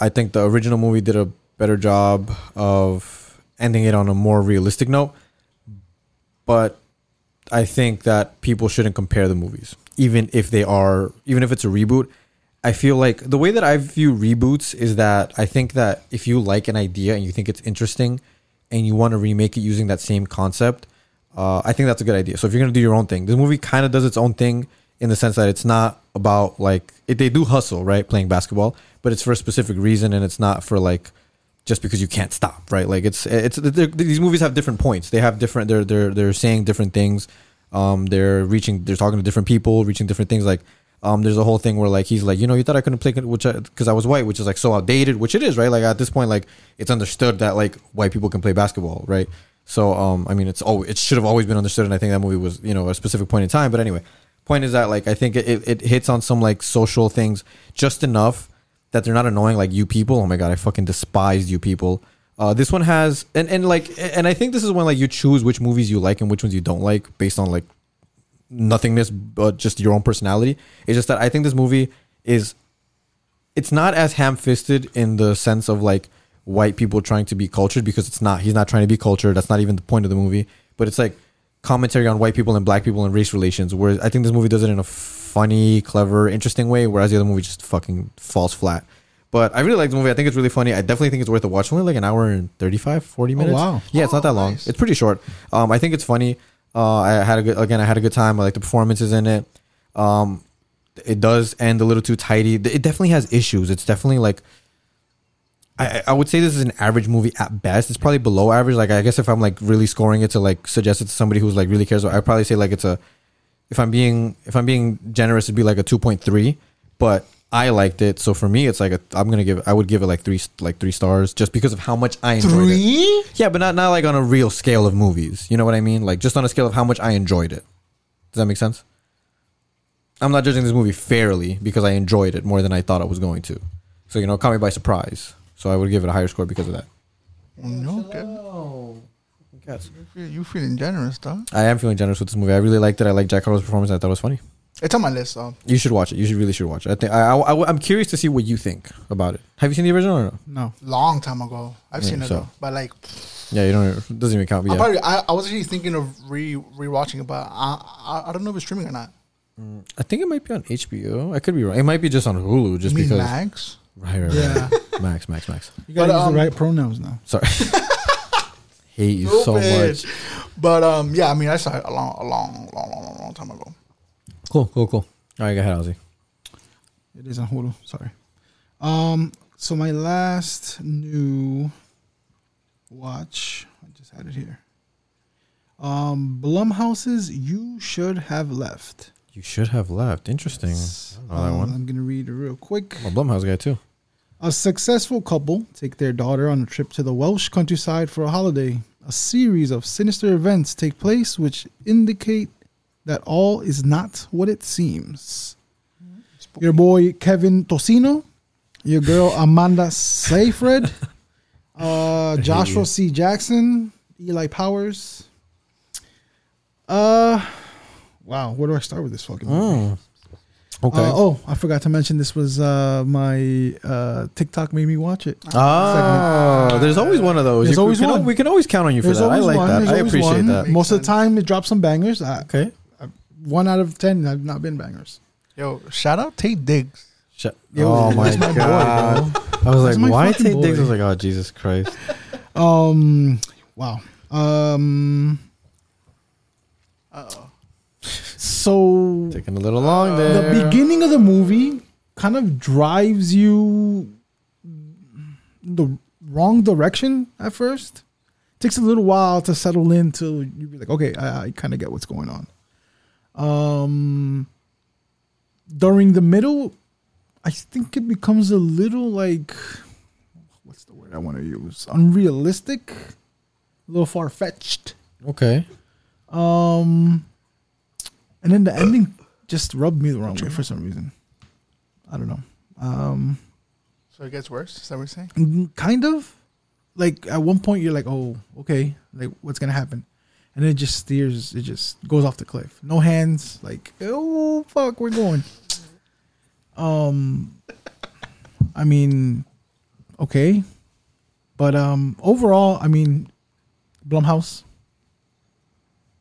I think the original movie did a better job of ending it on a more realistic note. But I think that people shouldn't compare the movies, even if they are, even if it's a reboot. I feel like the way that I view reboots is that I think that if you like an idea and you think it's interesting and you want to remake it using that same concept, uh, I think that's a good idea. So if you're gonna do your own thing, this movie kind of does its own thing in the sense that it's not about like it, they do hustle right playing basketball, but it's for a specific reason and it's not for like just because you can't stop right. Like it's it's these movies have different points. They have different they're they're they're saying different things. Um, they're reaching they're talking to different people, reaching different things. Like um, there's a whole thing where like he's like you know you thought I couldn't play which because I, was white, which is like so outdated, which it is right. Like at this point, like it's understood that like white people can play basketball, right? So um, I mean, it's always it should have always been understood, and I think that movie was you know a specific point in time. But anyway, point is that like I think it, it, it hits on some like social things just enough that they're not annoying like you people. Oh my god, I fucking despised you people. Uh, this one has and and like and I think this is when like you choose which movies you like and which ones you don't like based on like nothingness but just your own personality. It's just that I think this movie is it's not as ham-fisted in the sense of like white people trying to be cultured because it's not. He's not trying to be cultured. That's not even the point of the movie. But it's like commentary on white people and black people and race relations. Whereas I think this movie does it in a funny, clever, interesting way. Whereas the other movie just fucking falls flat. But I really like the movie. I think it's really funny. I definitely think it's worth a watch. Only like an hour and 35, 40 minutes. wow. Yeah, it's not that long. nice. It's pretty short. Um, I think it's funny. Uh, I had a good again. I had a good time. I like the performances in it. Um, it does end a little too tidy. It definitely has issues. It's definitely like I, I would say this is an average movie at best. It's probably below average. Like I guess if I'm like really scoring it to like suggest it to somebody who's like really cares, I'd probably say like it's a. If I'm being if I'm being generous, it'd be like a two point three. But I liked it, so for me, it's like a. I'm gonna give. I would give it like three like three stars just because of how much I enjoyed it. Three? Yeah, but not not like on a real scale of movies. You know what I mean? Like just on a scale of how much I enjoyed it. Does that make sense? I'm not judging this movie fairly because I enjoyed it more than I thought I was going to. So you know, it caught me by surprise. So I would give it a higher score because of that. No, okay. Yes. You feel- You feeling generous, dog? I am feeling generous with this movie. I really liked it. I like Jack Harlow's performance. I thought it was funny. It's on my list, so You should watch it. You should really should watch it. I think I, I, I'm curious to see what you think about it. Have you seen the original or no? No. long time ago. I've Yeah, seen it so- though, but like Yeah, you don't. It doesn't even count. Yeah. probably I, I was actually thinking of re rewatching it, but I, I I don't know if it's streaming or not. I think it might be on HBO. I could be wrong. It might be just on Hulu, just you mean because. Max? Right, right, Yeah. right. Max, Max, Max. You gotta But, use um, the right pronouns now. Sorry. Hate you so much. But um, yeah, I mean, I saw it a long, a long, long, long, long, long time ago. Cool, cool, cool. All right, go ahead, Ozzy. It is on Hulu. Sorry. Um. So my last new watch. I just had it here. Um, Blumhouse's "You Should Have Left." You should have left. Interesting. I that Um, one. I'm gonna read it real quick. I'm a Blumhouse guy too. A successful couple take their daughter on a trip to the Welsh countryside for a holiday. A series of sinister events take place which indicate that all is not what it seems. Your boy Kevin Tocino, your girl Amanda Seyfried, uh, Joshua C. Jackson, Eli Powers. Uh, wow, where do I start with this fucking? Mm. Okay. Uh, oh, I forgot to mention this was uh, my uh, TikTok made me watch it. Ah, there's always one of those. There's You- always we can, one. We can always count on you for There's that. I like one. that. There's I appreciate one. that. Most of the time, it drops some bangers. Uh, Okay. One out of ten have not been bangers. Yo, shout out Taye Diggs. Sh- Yo, oh my my god! bro. I was That's like, why Tate take digs? I was like, oh Jesus Christ! Um, wow. Um, Uh-oh. so Taking a little long there. the beginning of the movie kind of drives you the wrong direction at first. Takes a little while to settle in till you be like, okay, I, I kind of get what's going on. Um, during the middle, I think it becomes a little like, what's the word I want to use? Unrealistic, a little far fetched. Okay. Um, and then the ending just rubbed me the wrong way for some reason. I don't know. Um, So it gets worse. Is that what you're saying? mm, kind of. Like at one point you're like, oh, okay, like what's gonna happen, and it just steers. It just goes off the cliff. No hands. Like, oh fuck, we're going. Um, I mean, okay, but um, overall, I mean, Blumhouse.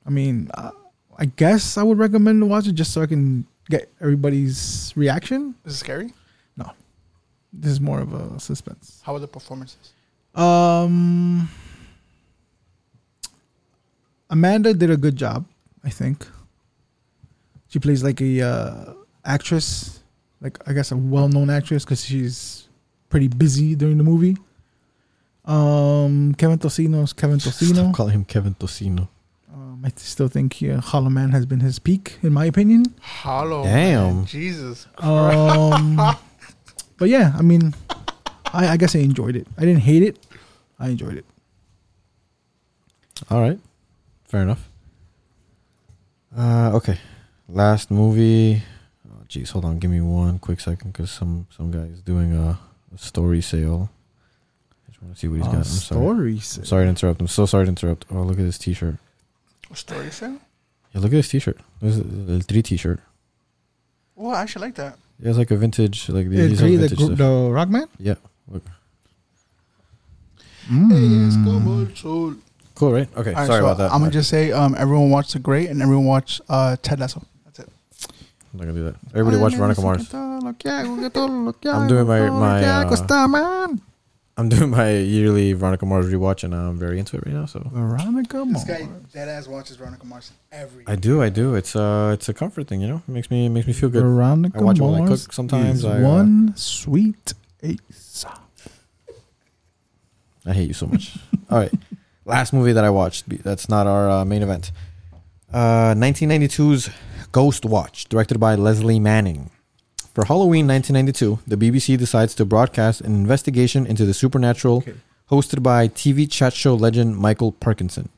I mean, uh, I guess I would recommend to watch it just so I can get everybody's reaction. Is it scary? No, this is more of a suspense. How are the performances? Um, Amanda did a good job, I think. She plays like a uh, actress, like I guess a well-known actress because she's pretty busy during the movie. Um, Kevin Tocino's Kevin Tocino. Stop calling him Kevin Tocino. Um, I still think uh, Hollow Man has been his peak, in my opinion. Hollow. Damn. man. Jesus. Um, but yeah, I mean, I, I guess I enjoyed it. I didn't hate it. I enjoyed it. All right, fair enough. Uh, okay, last movie. Oh, jeez, hold on, give me one quick second, because some some guy is doing a, a story sale. I just want to see what he's got. I'm sorry. Stories. I'm sorry to interrupt. I'm so sorry to interrupt. Oh, look at this T-shirt. A story sale? Yeah, look at this T-shirt. This is a three T-shirt. Oh, I actually like that. Yeah, it's like a vintage, like Uh, these three, are the, vintage group, stuff. the rock man. Yeah, look. Es como el sol. Cool, right? Okay, All right, sorry so about that. I'm gonna just say, um, everyone watch The Great and everyone watch uh, Ted Lasso. That's it. I'm not gonna do that. Everybody watch Veronica Mars. I'm I'm doing my- my, uh, uh, I'm doing my yearly Veronica Mars rewatch, and I'm very into it right now. So Veronica Mars. This guy dead ass watches Veronica Mars every. I do, I do. It's uh, it's a comfort thing, you know. It makes me makes me feel good. Veronica I watch it while I Mars cook sometimes, is I, uh, one sweet ace. I hate you so much. All right, last movie that I watched. That's not our uh, main event. Uh, 1992's Ghostwatch, directed by Lesley Manning. For Halloween 1992, the BBC decides to broadcast an investigation into the supernatural, Okay. hosted by TV chat show legend Michael Parkinson.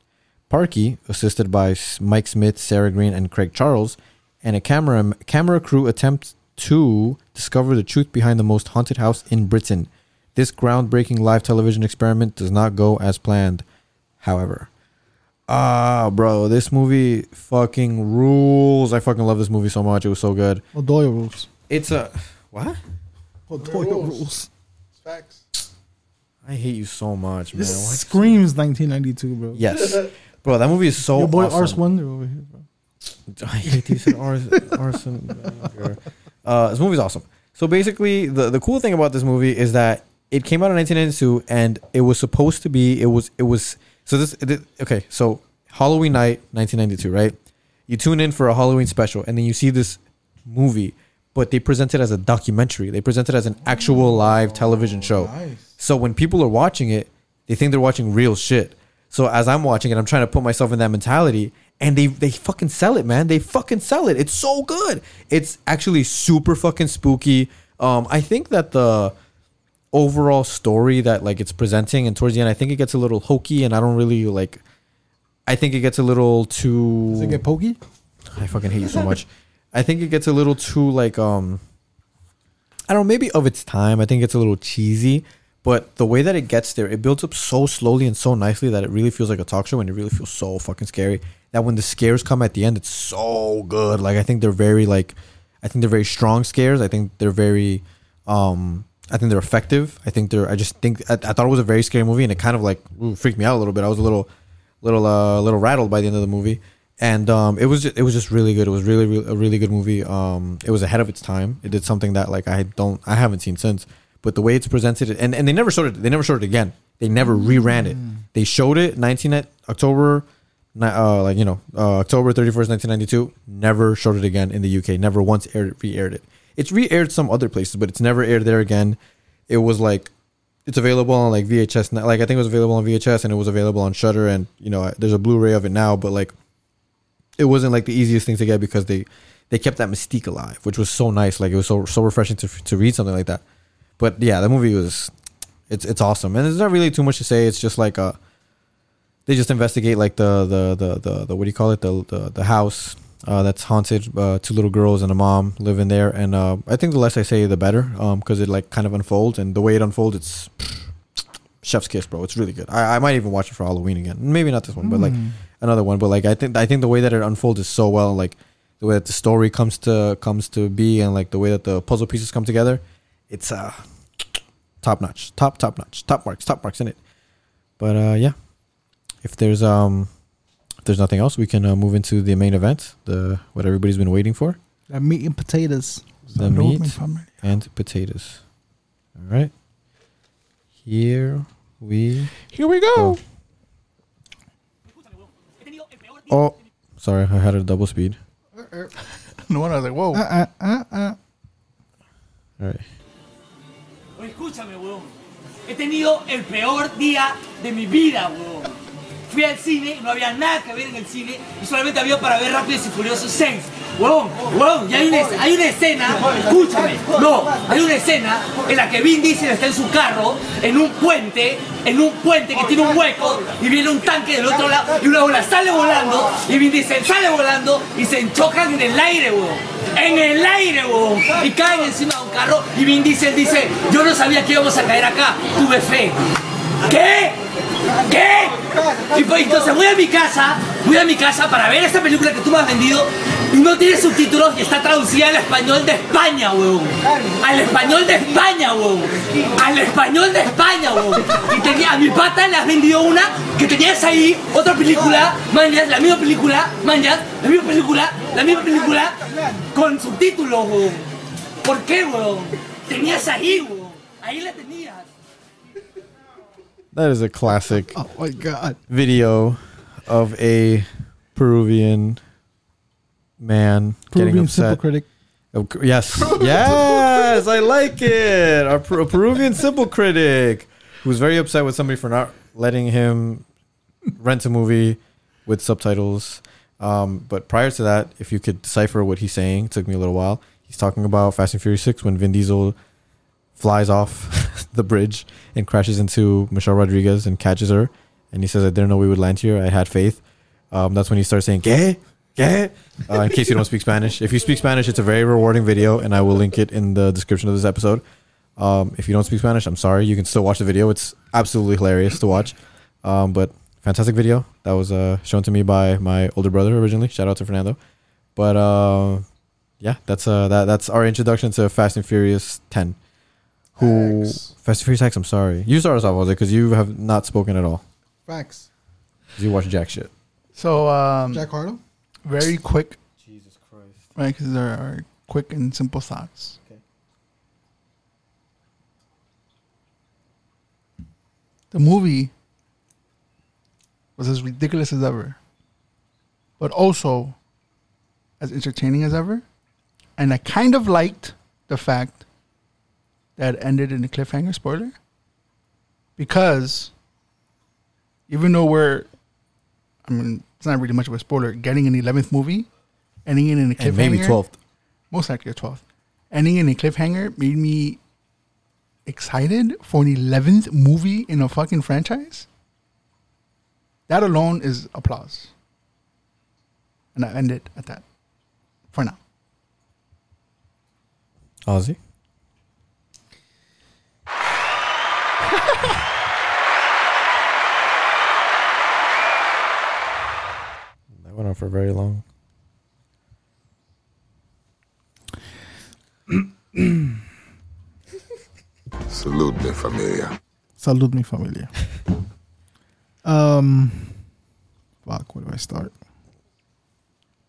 Parky, assisted by Mike Smith, Sarah Greene, and Craig Charles, and a camera camera crew attempt to discover the truth behind the most haunted house in Britain. This groundbreaking live television experiment does not go as planned. However, ah, bro, this movie fucking rules. I fucking love this movie so much. It was so good. O'Doyle rules. It's a what? O'Doyle rules. Facts. I hate you so much, man. This Why- screams 1992, bro. Yes, bro. That movie is so. Your boy awesome. Ars Wonder over here, bro. I hate you said Ars, Arson. Uh, this movie's awesome. So basically, the the cool thing about this movie is that it came out in 1992, and it was supposed to be. It was. It was. So this. it- okay. So Halloween night, 1992, right? You tune in for a Halloween special, and then you see this movie, but they present it as a documentary. They present it as an actual live television show. So when people are watching it, they think they're watching real shit. So as I'm watching it, I'm trying to put myself in that mentality, and they they fucking sell it, man. They fucking sell it. It's so good. It's actually super fucking spooky. Um, I think that the overall story that like it's presenting, and towards the end, I think it gets a little hokey, and I don't really like. I think it gets a little too. Does it get pokey? I fucking hate you so much. I think it gets a little too like um I don't know, maybe of its time. I think it's a little cheesy, but the way that it gets there, it builds up so slowly and so nicely that it really feels like a talk show and it really feels so fucking scary. That when the scares come at the end, it's so good. Like I think they're very like I I think they're very strong scares. I think they're very, um, I think they're effective. I think they're. I just think I, I thought it was a very scary movie, and it kind of like ooh, freaked me out a little bit. I was a little, little, uh, little rattled by the end of the movie, and um, it was just, it was just really good. It was really, really a really good movie. Um, it was ahead of its time. It did something that like I don't, I haven't seen since. But the way it's presented, and and they never showed it. They never showed it again. They never reran it. They showed it 19 October uh, like you know, uh, October thirty first, nineteen ninety two. Never showed it again in the UK. Never once aired re-aired it. It's re-aired some other places, but it's never aired there again. It was like it's available on like VHS. Like I think it was available on VHS and it was available on Shudder, and you know, there's a Blu-ray of it now. But like, it wasn't like the easiest thing to get because they they kept that mystique alive, which was so nice. Like it was so so refreshing to to read something like that. But yeah, the movie was it's it's awesome, and there's not really too much to say. It's just like uh they just investigate like the the the the, the what do you call it the the, the house uh, that's haunted. Uh, two little girls and a mom live in there, and uh, I think the less I say, the better, because it like kind of unfolds, and the way it unfolds, it's chef's kiss, bro. It's really good. I, I might even watch it for Halloween again. Maybe not this one, but like another one. But like I think I think the way that it unfolds is so well, like the way that the story comes to comes to be, and like the way that the puzzle pieces come together, it's uh top notch, top top notch, top marks, top marks in it. But uh yeah, if there's um there's nothing else, we can uh, move into the main event, the what everybody's been waiting for, That meat and potatoes. the meat and potatoes. All right, here we Here we go. Oh, sorry, I had a double speed. No one I was like, whoa. Uh, uh, uh, uh. All right. Oye, escúchame, weón. He tenido el peor día de mi vida, weón. Fui al cine, no había nada que ver en el cine y solamente había para ver Rápidos y Furiosos 6. Weón, weón, y hay una, hay una escena, escúchame, no, hay una escena en la que Vin Diesel está en su carro, en un puente, en un puente que tiene un hueco y viene un tanque del otro lado y una bola sale volando y Vin Diesel sale volando y se chocan en el aire, weón. En el aire, weón. Y caen encima de un carro y Vin Diesel dice, yo no sabía que íbamos a caer acá, tuve fe. ¿Qué? ¿Qué? Y pues entonces voy a mi casa, voy a mi casa para ver esta película que tú me has vendido y no tiene subtítulos y está traducida al español de España, weón. Al español de España, weón. Al español de España, weón. Y tenía, a mi pata le has vendido una que tenías ahí, otra película, manjas, la misma película, manjas, la misma película, la misma película, con subtítulos, weón. ¿Por qué, weón? Tenías ahí, weón. Ahí la tenías. That is a classic Oh my god. video of a Peruvian man getting Peruvian upset. simple critic. Of cou- Yes, yes, I like it. A, Per- a Peruvian simple critic who's very upset with somebody for not letting him rent a movie with subtitles. Um, but prior to that, if you could decipher what he's saying, it took me a little while. He's talking about Fast and Furious Six when Vin Diesel flies off the bridge and crashes into Michelle Rodriguez and catches her, and he says, "I didn't know we would land here. I had faith." Um, that's when he starts saying "que, que." Uh, in case you don't speak Spanish, if you speak Spanish, it's a very rewarding video, and I will link it in the description of this episode. Um, if you don't speak Spanish, I'm sorry. You can still watch the video. It's absolutely hilarious to watch. Um, but fantastic video that was uh, shown to me by my older brother originally. Shout out to Fernando. But uh, yeah, that's uh, that that's our introduction to Fast and Furious 10. Who Fast and Furious X? I'm sorry. You start us off, with it because you have not spoken at all. Facts. 'Cause you watch jack shit. So, um, Jack Harlow. very quick, Jesus Christ. right? Because there are quick and simple thoughts. Okay. The movie was as ridiculous as ever, but also as entertaining as ever. And I kind of liked the fact that ended in a cliffhanger spoiler because even though we're, I mean, it's not really much of a spoiler, getting an 11th movie, ending in a cliffhanger And maybe 12th. most likely a 12th. Ending in a cliffhanger made me excited for an 11th movie in a fucking franchise. That alone is applause. And I end it at that for now. Ozzy? for very long. Salute mi familia. Salute mi familia. um, fuck. Where do I start?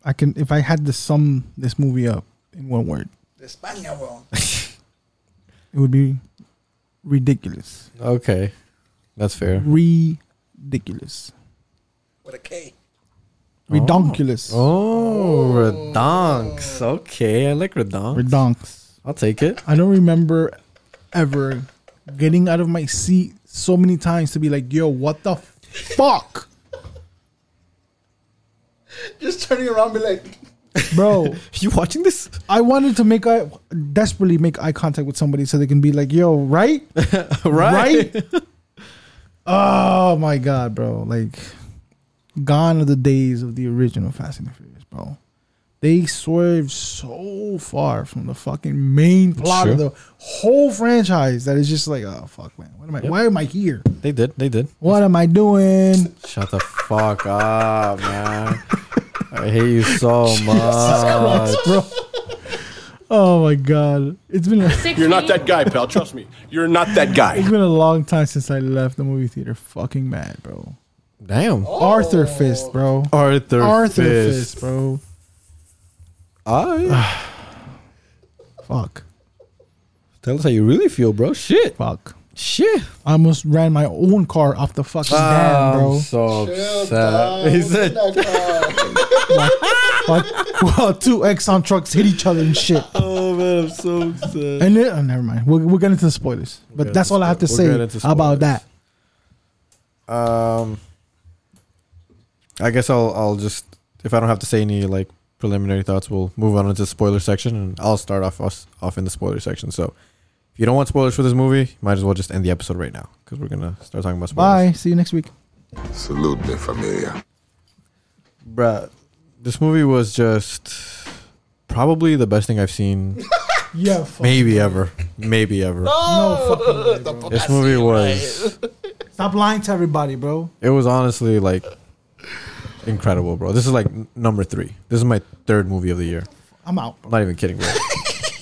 I can if I had to sum this movie up in one word. España, bro. it would be ridiculous. Okay, that's fair. Ridiculous. With a K. Redonkulous. Oh. oh, redonks. Okay, I like redonks. Redonks. I'll take it. I don't remember ever getting out of my seat so many times to be like, yo, what the fuck? Just turning around, be like, Bro, You watching this? I wanted to make eye, desperately make eye contact with somebody so they can be like, yo, right? right? right. Oh my god, bro! Like, gone are the days of the original Fast and the Furious, bro. They swerved so far from the fucking main plot of the whole franchise that is just like, oh fuck, man, what am I? Why am I here? They did. They did. What am I doing? Shut the fuck up, man. I hate you so much. bro. Oh my god, it's been a, You're not that guy, pal. Trust me. You're not that guy. it's been a long time since I left the movie theater. Fucking mad, bro. Damn. Arthur Fist, bro. Arthur, Arthur Fist. Fist, bro. I Fuck, tell us how you really feel, bro. Shit. fuck. Shit. I almost ran my own car off the fucking dam, bro. I'm so upset. He said, Like, well, two Exxon trucks hit each other and shit. "Oh man, I'm so upset." And then, oh, never mind. We'll, we'll get into the spoilers. But get that's into all I have to spo- we'll get say into about that. Um, I guess I'll I'll just if I don't have to say any like preliminary thoughts, we'll move on into the spoiler section, and I'll start off us off in the spoiler section. So, if you don't want spoilers for this movie, might as well just end the episode right now because we're gonna start talking about spoilers. Bye. See you next week. Salute mi familia. Bruh, this movie was just probably the best thing I've seen, Yeah. Fuck. maybe ever, maybe ever. No, fucking way, bro. This movie was Stop lying to everybody, bro. it was honestly like incredible, bro. This is like number three. This is my third movie of the year. I'm out. I'm not even kidding, bro.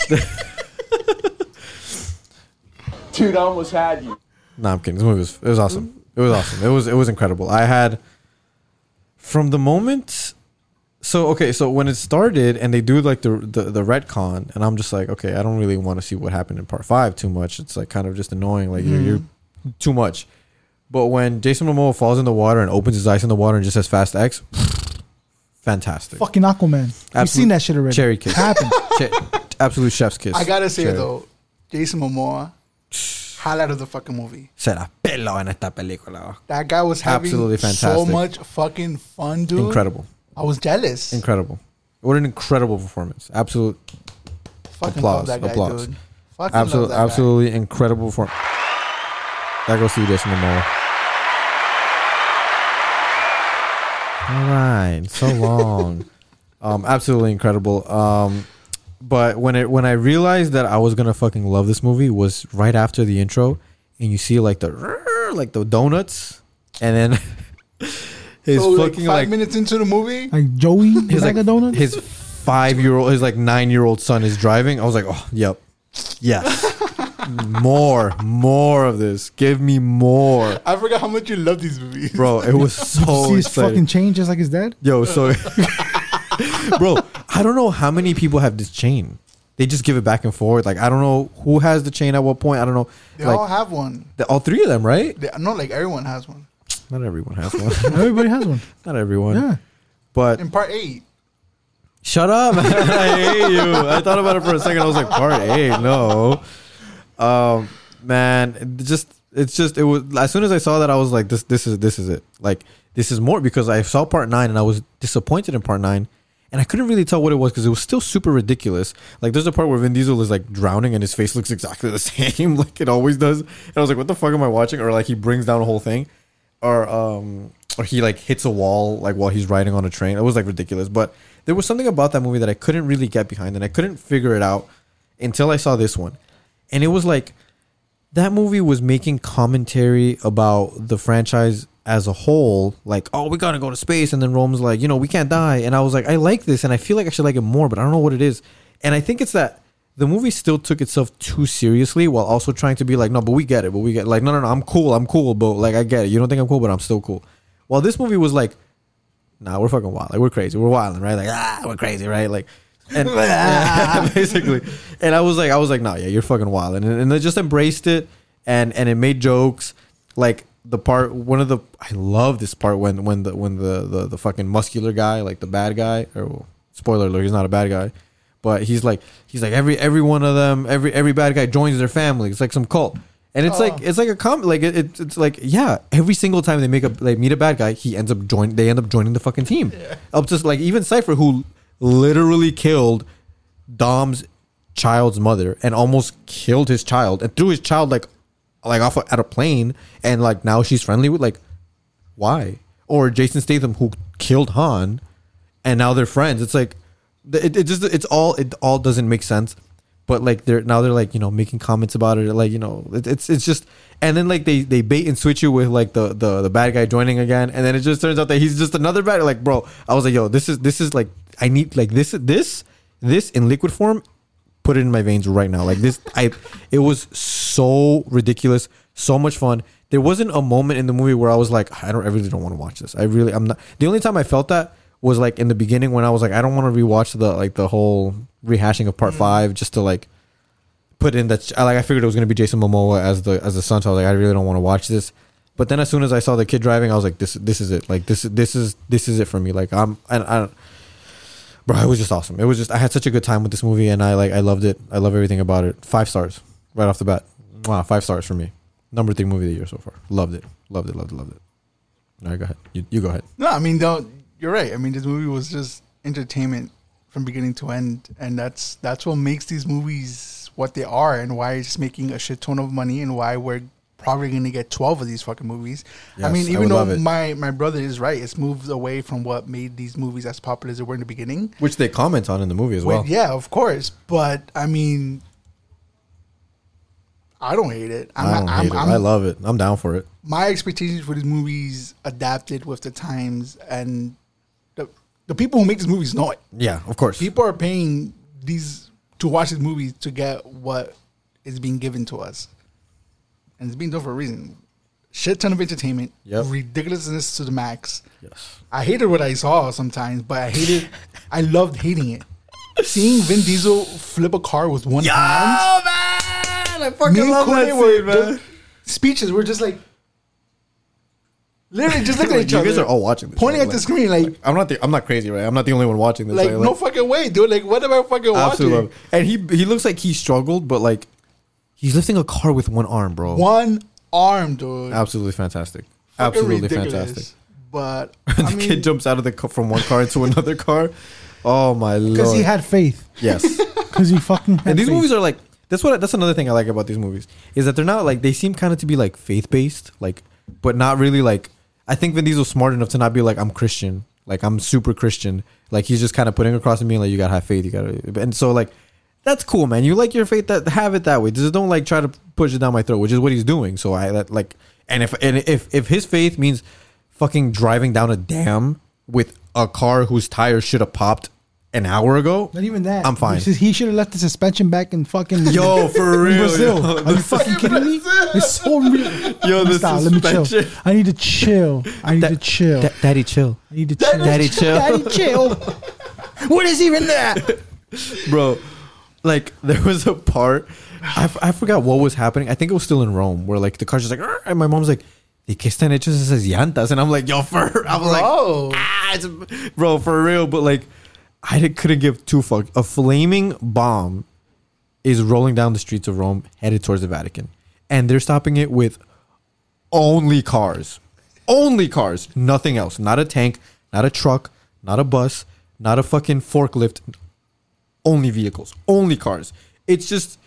Dude, I almost had you. No, I'm kidding. This movie was it was awesome. It was awesome. It was it was incredible. I had from the moment so okay, so when it started and they do like the the, the retcon, and I'm just like, okay, I don't really want to see what happened in part five too much. It's like kind of just annoying. Like you're, you're mm. too much. But when Jason Momoa falls in the water and opens his eyes in the water and just says Fast X, fantastic. Fucking Aquaman. You've seen that shit already. Cherry kiss. Happened. Che- absolute chef's kiss. I gotta say Cherry. though, Jason Momoa, highlight of the fucking movie. Se la pelo en esta película. That guy was having Absolutely so fantastic. much fucking fun, dude. Incredible. I was jealous. Incredible. What an incredible performance. Absolute Fucking applause, love that guy, applause. dude. Fucking absolute, love that guy. absolutely incredible performance. That goes to you, Jason Momoa. All right, so long. um, absolutely incredible. Um, but when it when I realized that I was gonna fucking love this movie was right after the intro, and you see like the like the donuts, and then his So, like, fucking five like minutes into the movie, Like Joey, his his like a donut, his five year old his like nine year old son is driving. I was like, oh, yep, yes, more, more of this. Give me more, I forgot how much you love these movies. bro. It was Did you so see his exciting. fucking chain just like his dad? Yo, so bro, I don't know how many people have this chain. They just give it back and forth. Like I don't know who has the chain at what point. I don't know. They like all have one. the, all three of them, right? They, not like everyone has one. Not everyone has one. Everybody has one. Not everyone. Yeah. But In part eight, Shut up! I hate you. I thought about it for a second. I was like, part eight, no. Um, man, it just it's just it was. As soon as I saw that, I was like, this this is this is it. Like this is more because I saw part nine and I was disappointed in part nine, and I couldn't really tell what it was because it was still super ridiculous. Like there's a part where Vin Diesel is like drowning and his face looks exactly the same, like it always does. And I was like, what the fuck am I watching? Or like he brings down a whole thing, or um, or he like hits a wall like while he's riding on a train. It was like ridiculous, but there was something about that movie that I couldn't really get behind, and I couldn't figure it out until I saw this one, and it was like that movie was making commentary about the franchise as a whole, like, oh, we gotta go to space, and then Rome's like, you know, we can't die, and I was like, I like this, and I feel like I should like it more, but I don't know what it is, and I think it's that the movie still took itself too seriously while also trying to be like, no, but we get it, but we get like, no, no, no, I'm cool, I'm cool, but like I get it. You don't think I'm cool, but I'm still cool. While this movie was like, nah, we're fucking wild, like we're crazy, we're wilding, right? Like ah, we're crazy, right? Like. And basically, and I was like, I was like, no, yeah, you're fucking wild, and and I just embraced it, and and it made jokes, like the part, one of the, I love this part when when the when the the, the fucking muscular guy, like the bad guy, or well, spoiler alert, he's not a bad guy, but he's like he's like every every one of them every every bad guy joins their family. It's like some cult. And it's like oh. it's like a com like it, it's it's like yeah every single time they make a they meet a bad guy he ends up join they end up joining the fucking team. Up to like even Cypher who literally killed Dom's child's mother and almost killed his child and threw his child like like off at a plane and like now she's friendly with like why? Or Jason Statham who killed Han and now they're friends. It's like it, it just it's all it all doesn't make sense. But like they're now they're like you know making comments about it. Like you know it, it's it's just and then like they they bait and switch you with like the the the bad guy joining again. And then it just turns out that he's just another bad like bro i was like yo this is this is like i need like this this this in liquid form put it in my veins right now like this i it was so ridiculous so much fun there wasn't a moment in the movie where i was like i don't i really don't want to watch this i really i'm not the only time i felt that was like in the beginning when I was like, I don't want to rewatch the like the whole rehashing of part mm-hmm. five just to like put in that. Like I figured it was gonna be Jason Momoa as the as the son. So I was like, I really don't want to watch this. But then as soon as I saw the kid driving, I was like, this this is it. Like this this is this is it for me. Like I'm I, I bro, it was just awesome. It was just I had such a good time with this movie, and I like I loved it. I love everything about it. Five stars right off the bat. Wow, five stars for me. Number three movie of the year so far. Loved it. Loved it. Loved it. Loved it. All right, go ahead. You, you go ahead. No, I mean, don't. You're right. I mean, this movie was just entertainment from beginning to end, and that's that's what makes these movies what they are, and why it's making a shit ton of money, and why we're probably going to get twelve of these fucking movies. I mean, even would though my my brother is right, it's moved away from what made these movies as popular as they were in the beginning. Which they comment on in the movie as well. Well, yeah, of course, but I mean, I don't hate it. I'm, I don't I'm, hate it. I'm, I love it. I'm down for it. my expectations for these movies adapted with the times and the the people who make these movies know it. Yeah, of course. People are paying these to watch these movies to get what is being given to us, and it's being done for a reason. Shit ton of entertainment, Yep. ridiculousness to the max. Yes. I hated what I saw sometimes, but I hated. I loved hating it. Seeing Vin Diesel flip a car with one hand. Oh man, I Me and Kone were just- speeches. We're just like, literally just looking at each you other. You guys are all watching this. pointing right? at the screen, like, I'm not the I'm not crazy, right? I'm not the only one watching this. like, right? no fucking way, dude. Like, what am I fucking watching? love. And he he looks like he struggled, but like he's lifting a car with one arm, bro. One arm, dude. Absolutely fantastic. Fucking Absolutely ridiculous. fantastic. But the I mean, kid jumps out of the ca- from one car into another car. Oh my lord! Because he had faith. yes. Because he fucking had and these faith. movies are like that's what that's another thing I like about these movies is that they're not like they seem kind of to be like faith based, like but not really like. I think Vin Diesel's smart enough to not be like I'm Christian, like I'm super Christian. Like he's just kind of putting across to me like you gotta have faith, you gotta, and so like that's cool, man. You like your faith, that have it that way. Just don't like try to push it down my throat, which is what he's doing. So I that like, and if and if if his faith means fucking driving down a dam with a car whose tires should have popped an hour ago, Not even that. I'm fine. He He should have left the suspension back in fucking Yo, for real, Brazil. yo. Are you fucking kidding me? It's so real. Yo, the Stop, let me chill. I need to chill. I need to chill. Daddy, chill, I need to chill. Daddy, chill. Daddy, chill. what is even that? bro. Like there was a part, I, f- I forgot what was happening. I think it was still in Rome, where like the car's just like, "Arr," and my mom's like, "De qué están hechos esas llantas?" And I'm like, "Yo, for," I was like, bro, ah, it's, bro, for real. But like, I couldn't give two fuck. A flaming bomb is rolling down the streets of Rome, headed towards the Vatican, and they're stopping it with only cars, only cars, nothing else. Not a tank, not a truck, not a bus, not a fucking forklift. Only vehicles, only cars. It's just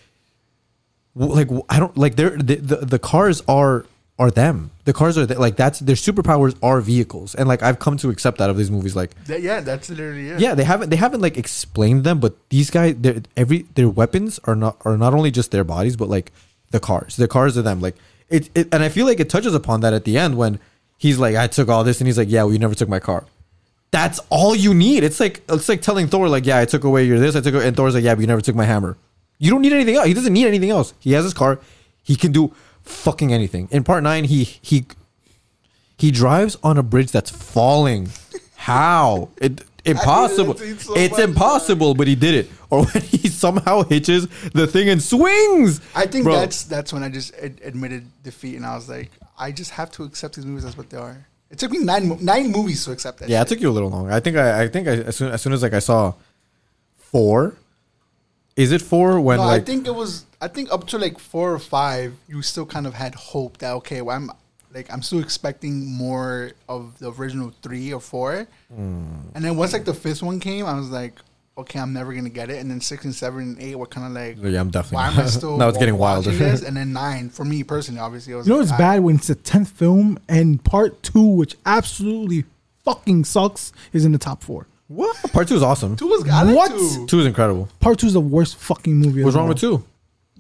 like I don't like they're the, the the cars are are them. The cars are like that's their superpowers are vehicles, and like I've come to accept that of these movies. Like yeah, that's literally it. yeah, they haven't they haven't like explained them, but these guys, their every their weapons are not are not only just their bodies, but like the cars. The cars are them. Like it, it, and I feel like it touches upon that at the end when he's like, "I took all this," and he's like, "Yeah, well, you never took my car." That's all you need. It's like it's like telling Thor, like, "Yeah, I took away your this, I took," away, and Thor's like, "Yeah, but you never took my hammer." You don't need anything else. He doesn't need anything else. He has his car. He can do fucking anything. In part nine, he he he drives on a bridge that's falling. How? It impossible. so it's impossible, but he did it. Or when he somehow hitches the thing and swings. I think Bro. that's that's when I just ad- admitted defeat, and I was like, I just have to accept these movies as what they are. It took me nine nine movies to accept that. Yeah, it took you a little long. I think I, I think I, as soon as soon as like I saw four, is it four when no, like I think it was. I think up to like four or five, you still kind of had hope that okay, well, I'm like I'm still expecting more of the original three or four, Hmm. and then once like the fifth one came, I was like, okay, I'm never gonna get it. And then six and seven and eight were kind of like, Yeah, I'm definitely why am I still Now it's getting wilder. this? And then nine for me personally, obviously, I was You know like, it's I- bad when it's the tenth film and part two, which absolutely fucking sucks, is in the top four. what? Part two is awesome. Two was I like What? two. Two is incredible. Part two is the worst fucking movie. What's wrong with two?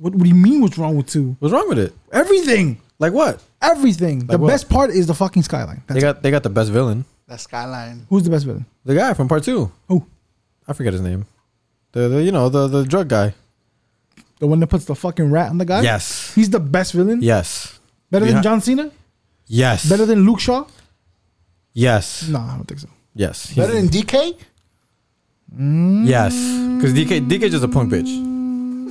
What, what do you mean? What's wrong with two? What's wrong with it? Everything, Like what? everything. the what? best part is the fucking skyline. They That's got they got the best villain. The skyline. who's the best villain? The guy from part two. Who? I forget his name. The, the you know the the drug guy. The one that puts the fucking rat on the guy. Yes. he's the best villain. Yes. better than Behi- John Cena. Yes. Better than Luke Shaw. yes. No, I don't think so. Yes. Better than DK. Mm. Yes, because DK DK just a punk bitch.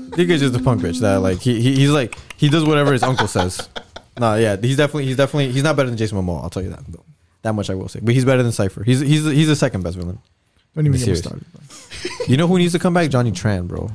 DK just a punk bitch that like he, he he's like he does whatever his uncle says. Nah, yeah, he's definitely he's definitely he's not better than Jason Momoa. I'll tell you that. Though. That much I will say. But he's better than Cipher. He's he's he's the second best villain. Don't even Be get me serious. started. You know who needs to come back? Johnny Tran, bro.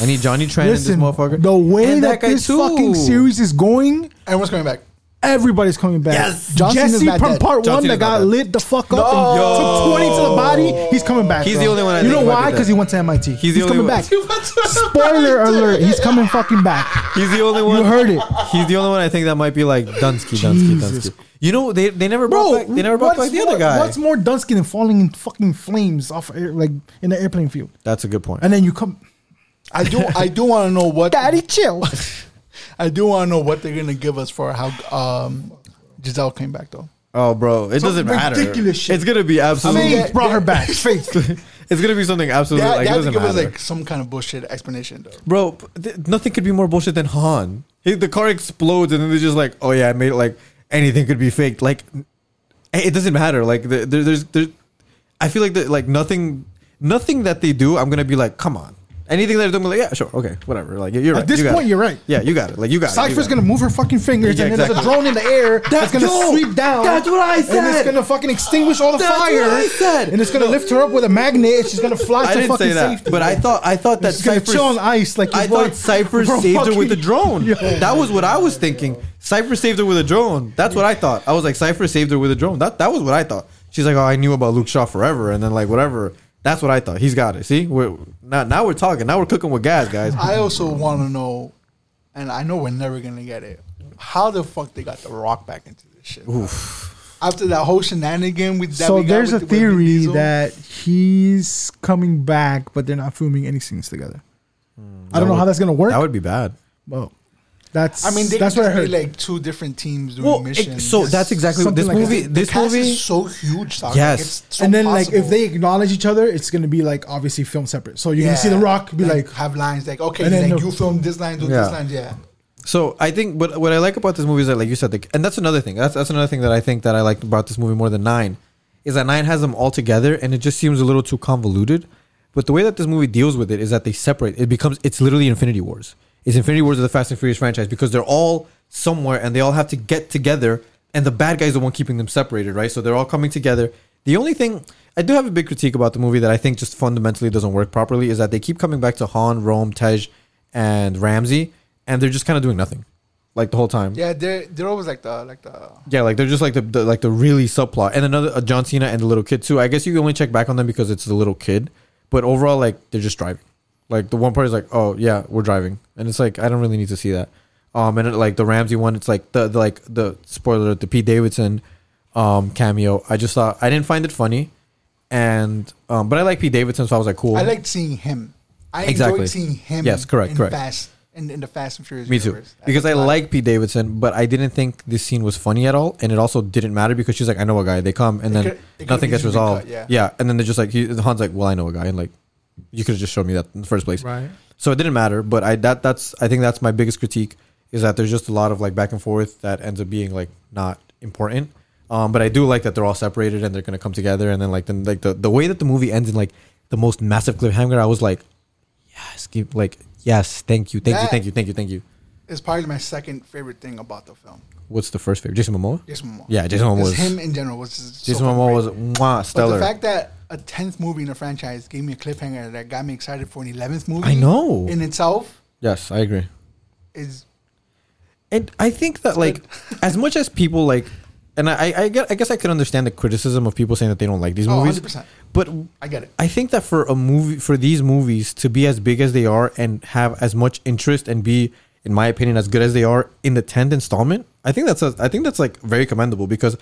I need Johnny Tran Listen, in this motherfucker. the way And that, guy this too. fucking series is going, Everyone's coming back. Everybody's coming back. Yes. John Cena's Jesse not from dead. part John one that Cena's not got dead. lit the fuck up No. and took 20 to the body, he's coming back. He's bro. the only one I You think know might be why? dead. Because he went to MIT. He's the only coming one- back. Spoiler alert, he's coming fucking back. He's the only one. You heard it. He's the only one I think that might be like Dunsky, Dunsky, Jesus. Dunsky. You know they they never brought Bro, back they never brought what's back the more- other guy. What's more Dunsky than falling in fucking flames off air, like in the airplane field? That's a good point. And then you come, I do. I do want to know what. Daddy, chill. I do want to know what they're gonna give us for how um, Giselle came back though. Oh, bro, it Some doesn't matter. ridiculous shit. It's gonna be absolutely. I mean, Faith brought her back. Faith. it's gonna be something absolutely had- like they it have to doesn't give us matter. like some kind of bullshit explanation though. bro, p- th- nothing could be more bullshit than Han. He, the car explodes and then they're just like, oh yeah, I made it. Like anything could be faked. Like it doesn't matter. Like the, there, there's there. I feel like that like nothing, nothing that they do. I'm gonna be like, come on. Anything that they're doing, like, yeah, sure, okay, whatever. Like you're right. At this you got point, it. you're right. Yeah, you got it. Like you got it. Cipher's it. gonna move her fucking fingers, Yeah, and then there's a drone in the air that's gonna yo, sweep down. that's what I said. And it's gonna fucking extinguish all the That's fire. what I said. And it's gonna lift her up with a magnet. and She's gonna fly I to didn't fucking say that, safety. but I thought I thought that She's gonna Cipher chill on ice like I thought Cipher saved her with the drone. Yo. That was what I was thinking. Cipher saved her with a drone. That's what I thought. I was like, Cipher saved her with a drone. That that was what I thought. She's like, oh, I knew about Luke Shaw forever, and then like whatever. That's what I thought. He's got it. See, we're now now we're talking. Now we're cooking with gas, guys. I also want to know, and I know we're never gonna get it. How the fuck they got the Rock back into this shit? After that whole shenanigan with that so we there's a with- with Vin theory Diesel? that he's coming back, but they're not filming any scenes together. Hmm. I don't know would- how that's gonna work. That would be bad. Well, that's I mean, they that's what I be heard. like two different teams doing Well, it- missions. so that's exactly what this like movie. that. The This cast movie. is so huge. Doc. Yes. like, it's so and then like if they acknowledge each other, it's gonna be like obviously filmed separate. So you're gonna see The Rock be like, have lines like okay, And then like the- you film this line, do Yeah. this line, yeah. So I think, but what I like about this movie is that, like you said, the, and that's another thing. That's that's another thing that I think that I liked about this movie more than Nine, is that Nine has them all together, and it just seems a little too convoluted. But the way that this movie deals with it is that they separate. It becomes it's literally Infinity Wars. It's Infinity Wars of the Fast and Furious franchise because they're all somewhere and they all have to get together, and the bad guy's the one keeping them separated, right? So they're all coming together. The only thing I do have a big critique about the movie that I think just fundamentally doesn't work properly is that they keep coming back to Han, Rome, Tej, and Ramsey, and they're just kind of doing nothing, like the whole time. Yeah, they're they're always like the like the Yeah, like they're just like the, the like the really subplot, and another uh, John Cena and the little kid too. I guess you can only check back on them because it's the little kid, but overall, like they're just driving. Like the one part is like, oh yeah, we're driving, and it's like I don't really need to see that. Um, and it, like the Ramsey one, it's like the, the like the spoiler, the Pete Davidson, um, cameo. I just thought I didn't find it funny, and um, but I like Pete Davidson, so I was like, cool. I liked seeing him. I Exactly. enjoyed seeing him. Yes, correct, in correct. Fast in, in the Fast and Furious. Me too. universe. Because I like Pete Davidson, but I didn't think this scene was funny at all, and it also didn't matter because she's like, I know a guy. They come, and It then could- nothing gets resolved. cut, yeah. yeah, and then they're just like, he, Han's like, well, I know a guy, and like, you could have just showed me that in the first place. right? so it didn't matter. But I that that's I think that's my biggest critique is that there's just a lot of like back and forth that ends up being like not important. Um, but I do like that they're all separated and they're gonna come together. And then like then like the the way that the movie ends in like the most massive cliffhanger, I was like, yes, keep like yes, thank you, thank you, thank you, thank you, thank you. It's probably my second favorite thing about the film. What's the first favorite? Jason Momoa. Jason Momoa. Yeah, Jason Momoa was him in general was just so Jason Momoa great. was mwah, But stellar. the fact that a tenth movie in a franchise gave me a cliffhanger that got me excited for an eleventh movie. I know. In itself yes, I agree. is And I think that like as much as people like and I, I get I guess I could understand the criticism of people saying that they don't like these Oh, movies. 100%. But I get it. I think that for a movie for these movies to be as big as they are and have as much interest and be in my opinion as good as they are in the 10th installment, I think that's a, I think that's like very commendable because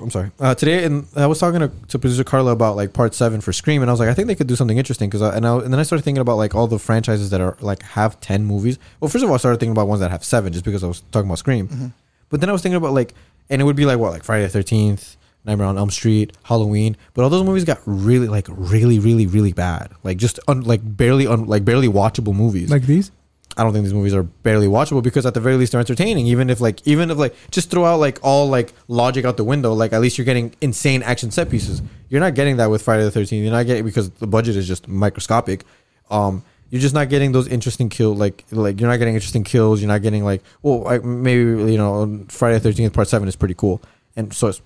I'm sorry. Uh, today, and I was talking to, to producer Carla about like part seven for Scream, and I was like, I think they could do something interesting because, and, I, and then I started thinking about like all the franchises that are like have ten movies. Well, first of all, I started thinking about ones that have seven, just because I was talking about Scream. But then I was thinking about like, and it would be like what, like Friday the Thirteenth, Nightmare on Elm Street, Halloween. But all those movies got really, like, really, really, really bad. Like just un, like barely, un, like barely watchable movies. Like these? I don't think these movies are barely watchable because at the very least they're entertaining. Even if like even if like just throw out like all like logic out the window, like at least you're getting insane action set pieces. You're not getting that with Friday the Thirteenth. You're not getting because the budget is just microscopic. Um, you're just not getting those interesting kill like like you're not getting interesting kills. You're not getting like well like maybe you know Friday the Thirteenth Part Seven is pretty cool, and so it's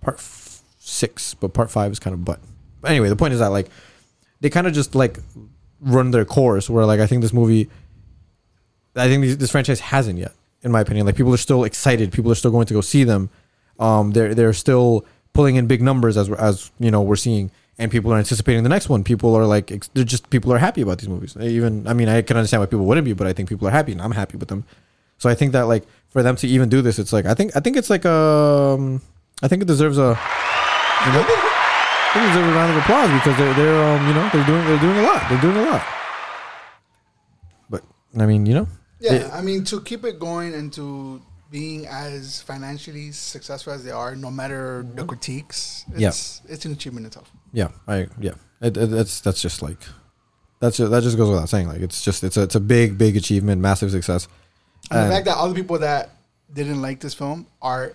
Part f- Six, but Part Five is kind of butt. But anyway, the point is that like they kind of just like run their course where like I think this movie I think this franchise hasn't yet in my opinion. Like people are still excited. People are still going to go see them. Um they're they're still pulling in big numbers as as you know we're seeing. And people are anticipating the next one. People are like they're just people are happy about these movies. Even I mean I can understand why people wouldn't be but I think people are happy and I'm happy with them. So I think that like for them to even do this it's like I think I think it's like um I think it deserves a you know It deserves a round of applause because they're they're um you know they're doing they're doing a lot they're doing a lot. But I mean you know Yeah, it- I mean to keep it going and to being as financially successful as they are, no matter the critiques, Yeah. it's it's an achievement itself. yeah I yeah it, it, that's that's just like that's just, that just goes without saying like it's just it's a it's a big big achievement massive success. And And- the fact that other people that didn't like this film are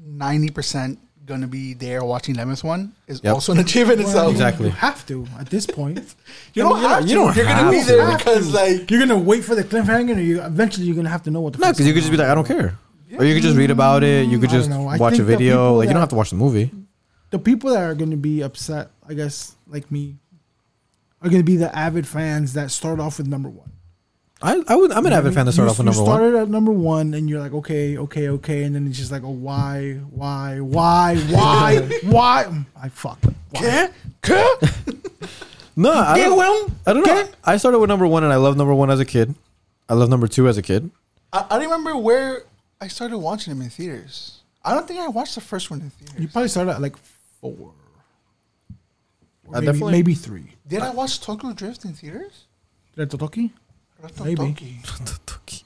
ninety percent gonna be there watching Lemons one is Yep. also an achievement Well, itself. Exactly. You have to at this point. You don't have to. You don't You're gonna be have there because like You're gonna wait for the cliffhanger, and you eventually you're gonna have to know what the. No, fuck's because you could just be going like I don't care, or you could just read about it. You could I don't just know. I watch a think the video. people Like you don't have to watch the movie. on. The people that are gonna be upset, I guess, like me, are gonna be the avid fans that start off with number one. I I would I'm an avid fan to start you, off with you number one. You started at number one, and you're like, okay, okay, okay, and then it's just like, oh, why, why, why, why, why? I fuck. Why? No, I ¿Qué, don't, weón? I don't know. ¿Qué? I started with number one, and I love number one as a kid. I love number two as a kid. I, I don't remember where I started watching them in theaters. I don't think I watched the first one in theaters. You probably started at like four. Or I maybe, definitely- maybe three. Did I watch Tokyo Drift in theaters? Red Totoki? Reto Maybe. Toki.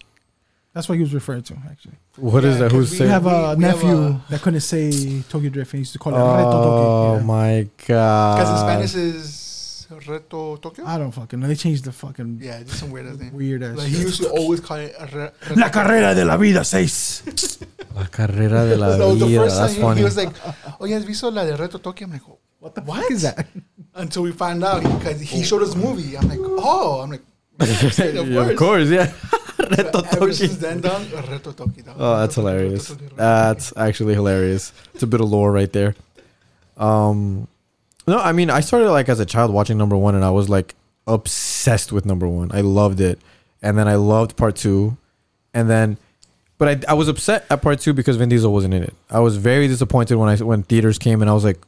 That's what he was referred to, actually. What is Yeah, that? 'cause Who's we saying? We have a we have nephew a- that couldn't say Tokyo Drift, and he used to call it Red Oh Yeah. my god! Because in Spanish is Reto Tokyo. I don't fucking know. They changed the fucking Yeah, just some weird ass name. weird ass Like he used to always call it a re, La carrera de la vida seis. La carrera de la So the first That's time he, funny. he was like, "Oh yeah, has visto la de Reto Tokyo?" I'm like, What the fuck is that? until we find out because he showed us the movie. I'm like, "Oh," I'm like, of Yeah, course. of course, yeah. Reto Ever Toki. since then, done Reto Toki. dog. Oh, that's hilarious. Reto Toki, Reto Toki. That's actually hilarious. It's a bit of lore right there. Um, no, I mean, I started like as a child watching number one, and I was like obsessed with number one. I loved it, and then I loved part two, and then, but I I was upset at part two because Vin Diesel wasn't in it. I was very disappointed when I when theaters came, and I was like,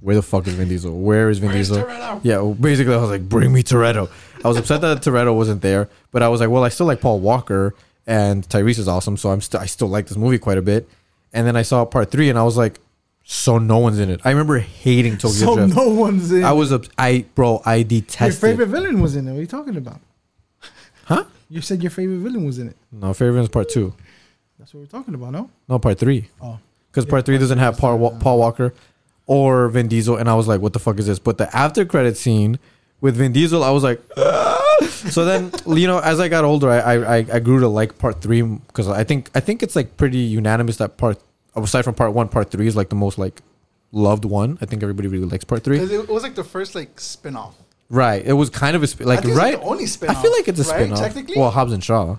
where the fuck is Vin Diesel? Where is Vin Where's Diesel? Toretto? Yeah, basically, I was like, bring me Toretto. I was upset that Toretto wasn't there, but I was like, well, I still like Paul Walker and Tyrese is awesome, so I'm still I still like this movie quite a bit. And then I saw part three, and I was like, so no one's in it. I remember hating Tokyo so Drift. no one's in. I was up. I bro, I your detested. favorite villain was in it. What are you talking about? Huh? You said your favorite villain was in it. No, favorite is part two. That's what we're talking about, no? No, part three. Oh. because part three doesn't have Paul, Wa- uh, Paul Walker or Vin Diesel, and I was like, "What the fuck is this?" But the after credit scene with Vin Diesel, I was like, so then you know, as I got older, I I, I- grew to like part three because I think I think it's like pretty unanimous that part aside from part one, part three is like the most like loved one. I think everybody really likes part three. it was like the first like spin off. Right. It was kind of a sp- like think it's, like, right. the only I spin-off, I feel like it's a right? spin off. Technically? Well, Hobbs and Shaw.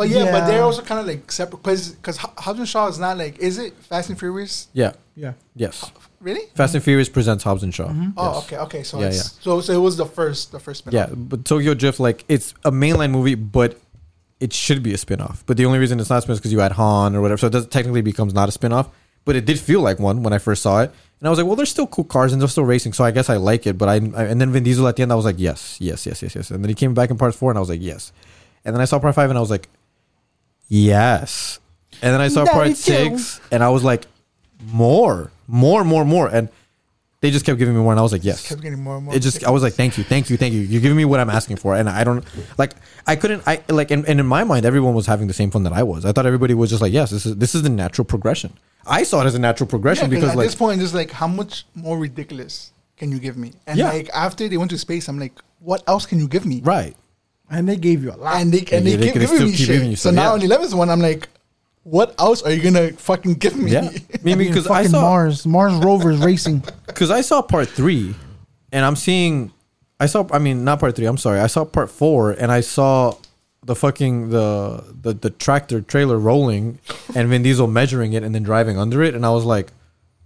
But yeah, but they're also kind of like separate because because Hobbs and Shaw is not like is it Fast and Furious? Yeah. Yeah. Yes. Really? Fast and Furious presents Hobbs and Shaw. Mm-hmm. Oh, Yes. okay, okay. So Yeah, it's, yeah. so so it was the first the first spin Yeah, but Tokyo Drift, like it's a mainline movie, but it should be a spin-off. But the only reason it's not a spin-off is because you add Han or whatever, so it does technically becomes not a spin-off. But it did feel like one when I first saw it, and I was like, well, there's still cool cars and they're still racing, so I guess I like it. But I, I and then Vin Diesel at the end, I was like, yes, yes, yes, yes, yes. And then he came back in part four, and I was like, yes. And then I saw part five, and I was like, yes. And then I saw part six, and I was like, more, more, more, more, and they just kept giving me more, and I was like, yes. Kept getting more and more. It just I was like, thank you, thank you, thank you. You're giving me what I'm asking for, and I don't like I couldn't I like and, and in my mind everyone was having the same fun that I was. I thought everybody was just like, yes, this is this is the natural progression. I saw it as a natural progression because because at like this point, it's like how much more ridiculous can you give me? And Yeah. like after they went to space, I'm like, what else can you give me? right. And they gave you a lot. And they and Yeah, they, they keep could giving me keep shit. giving you so stuff, now yeah. on the eleventh one, I'm like, what else are you gonna fucking give me? Yeah. I mean I mean, because I fucking saw Mars, Mars rovers racing. because I saw part three, and I'm seeing, I saw. I mean, not part three. I'm sorry. I saw part four, and I saw the fucking the the, the tractor trailer rolling, and Vin Diesel measuring it and then driving under it, and I was like,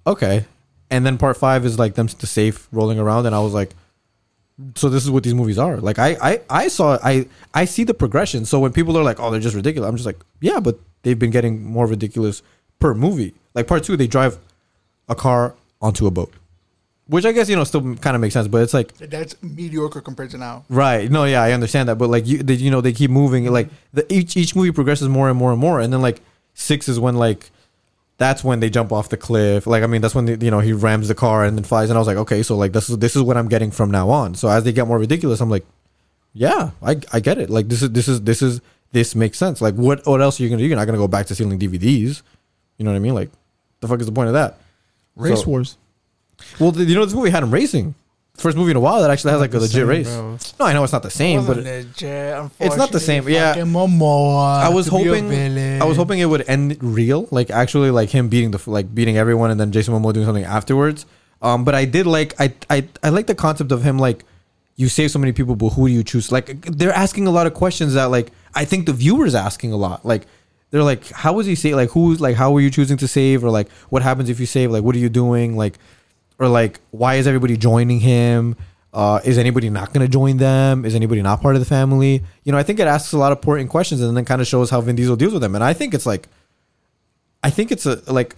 okay. And then part five is like them the safe rolling around, and I was like, so this is what these movies are. Like I I I saw I I see the progression. So when people are like, oh, they're just ridiculous, I'm just like, yeah, but they've been getting more ridiculous per movie. Like part two, they drive a car onto a boat, which I guess you know still kind of makes sense. But it's like That's mediocre compared to now. right, no, yeah, I understand that. But like you, they, you know, they keep moving. Like the each each movie progresses more and more and more, and then like six is when like that's when they jump off the cliff. Like I mean, that's when they, you know he rams the car and then flies. And I was like, okay, so like this is this is what I'm getting from now on. So as they get more ridiculous, I'm like, yeah, I I get it. Like this is this is this is this makes sense. Like what what else are you gonna do? You're not gonna go back to stealing DVDs. You know what I mean? Like the fuck is the point of that? Race So- Wars. Well, you know this movie had him racing. First movie in a while that actually has like a legit same, race. bro. No, I know it's not the same, but legit, it's not the same. Yeah, Momoa I was to be a hoping. I was hoping it would end real, like actually like him beating the like beating everyone and then Jason Momoa doing something afterwards. Um, but I did like I I I like the concept of him like you save so many people, but who do you choose? Like they're asking a lot of questions that like I think the viewers asking a lot. Like they're like, how was he save? Like who's like how were you choosing to save? Or like what happens if you save? Like what are you doing? Like or like why is everybody joining him? Uh, is anybody not going to join them? Is anybody not part of the family? You know, I think it asks a lot of important questions and then kind of shows how Vin Diesel deals with them. And I think it's like, I think it's a like,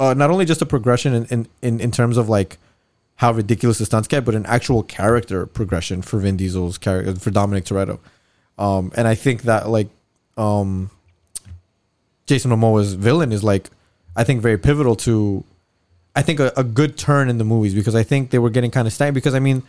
uh, not only just a progression in, in, in, in terms of like how ridiculous the stunts get, but an actual character progression for Vin Diesel's character for Dominic Toretto. Um, and I think that like, um, Jason Momoa's villain is like, I think very pivotal to I think a, a good turn in the movies because I think they were getting kind of stagnant. Because I mean,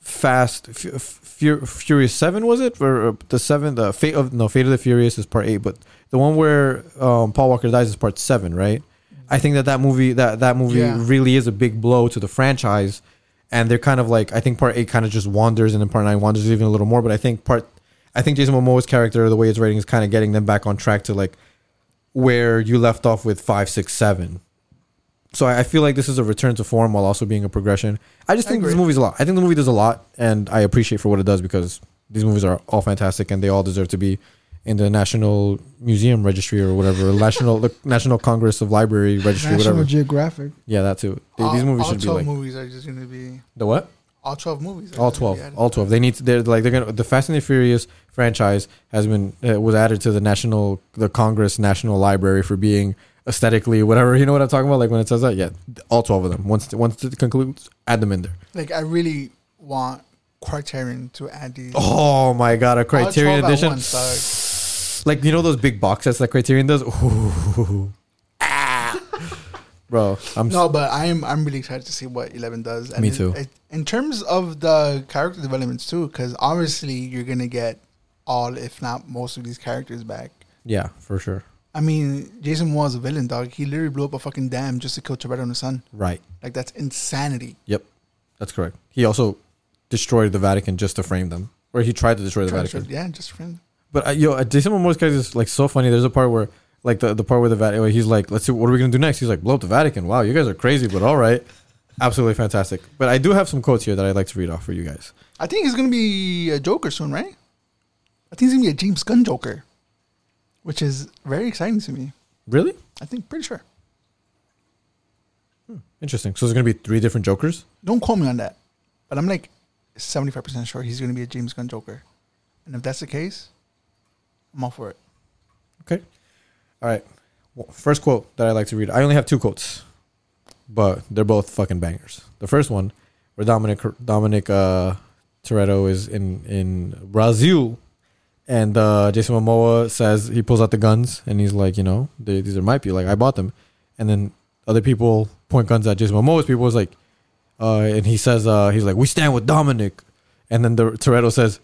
Fast F- F- Fur- Furious Seven was it or uh, the seven? The Fate of no Fate of the Furious is part eight, but the one where um, Paul Walker dies is part seven, right? I think that that movie that that movie Yeah. really is a big blow to the franchise, and they're kind of like I think part eight kind of just wanders, and then part nine wanders even a little more. But I think part I think Jason Momoa's character, the way it's rating, is kind of getting them back on track to like where you left off with five, six, seven. So I I feel like this is a return to form while also being a progression. I just think this movie's a lot. I think the movie does a lot, and I appreciate for what it does because these movies are all fantastic and they all deserve to be in the National Museum Registry or whatever, National the National Congress of Library Registry, National whatever. Geographic. Yeah, that too. They- all, these movies all should be 12 like movies are just gonna be the what? all twelve movies. All twelve, all twelve. They need to. They're like they're gonna. The Fast and the Furious franchise has been uh, was added to the National, the Congress National Library for being aesthetically whatever. You know what I'm talking about? Like when it says that, yeah, all twelve of them. Once once it concludes, add them in there. Like I really want Criterion to add these. Oh my god, a Criterion edition. once. Like you know those big box sets that Criterion does. Ooh. Ah. Bro, I'm No, but I'm I'm really excited to see what Eleven does. Me it- too. it- in terms of the character developments too, because obviously you're gonna get all, if not most, of these characters back. yeah for sure. I mean, Jason was a villain, dog. He literally blew up a fucking dam just to kill Toretto and the son. Right. Like that's insanity. Yep. That's correct. He also destroyed the Vatican just to frame them, or he tried to destroy the to Vatican. Yeah, just friend. But uh, yo, uh, Jason Momoa's character is like so funny. There's a part where, like the, the part where the Vatican, he's like, "Let's see, what are we gonna do next?" He's like, "Blow up the Vatican." Wow, you guys are crazy, but all right, absolutely fantastic. But I do have some quotes here that I'd like to read off for you guys. I think he's gonna be a Joker soon, right? I think he's gonna be a James Gunn Joker, which is very exciting to me. Really I think pretty sure. interesting. So there's gonna be three different Jokers. Don't quote me on that, but I'm like seventy five percent sure he's gonna be a James Gunn Joker, and if that's the case, I'm all for it. Okay. All right. Well, first quote that I like to read. I only have two quotes, but they're both fucking bangers. The first one, where Dominic Dominic uh, Toretto is in in Brazil, and uh, Jason Momoa says he pulls out the guns and he's like, you know, they, these are my people. Like I bought them, and then other people point guns at Jason Momoa's people. Is like, uh, and he says, uh, he's like, we stand with Dominic, and then the Toretto says,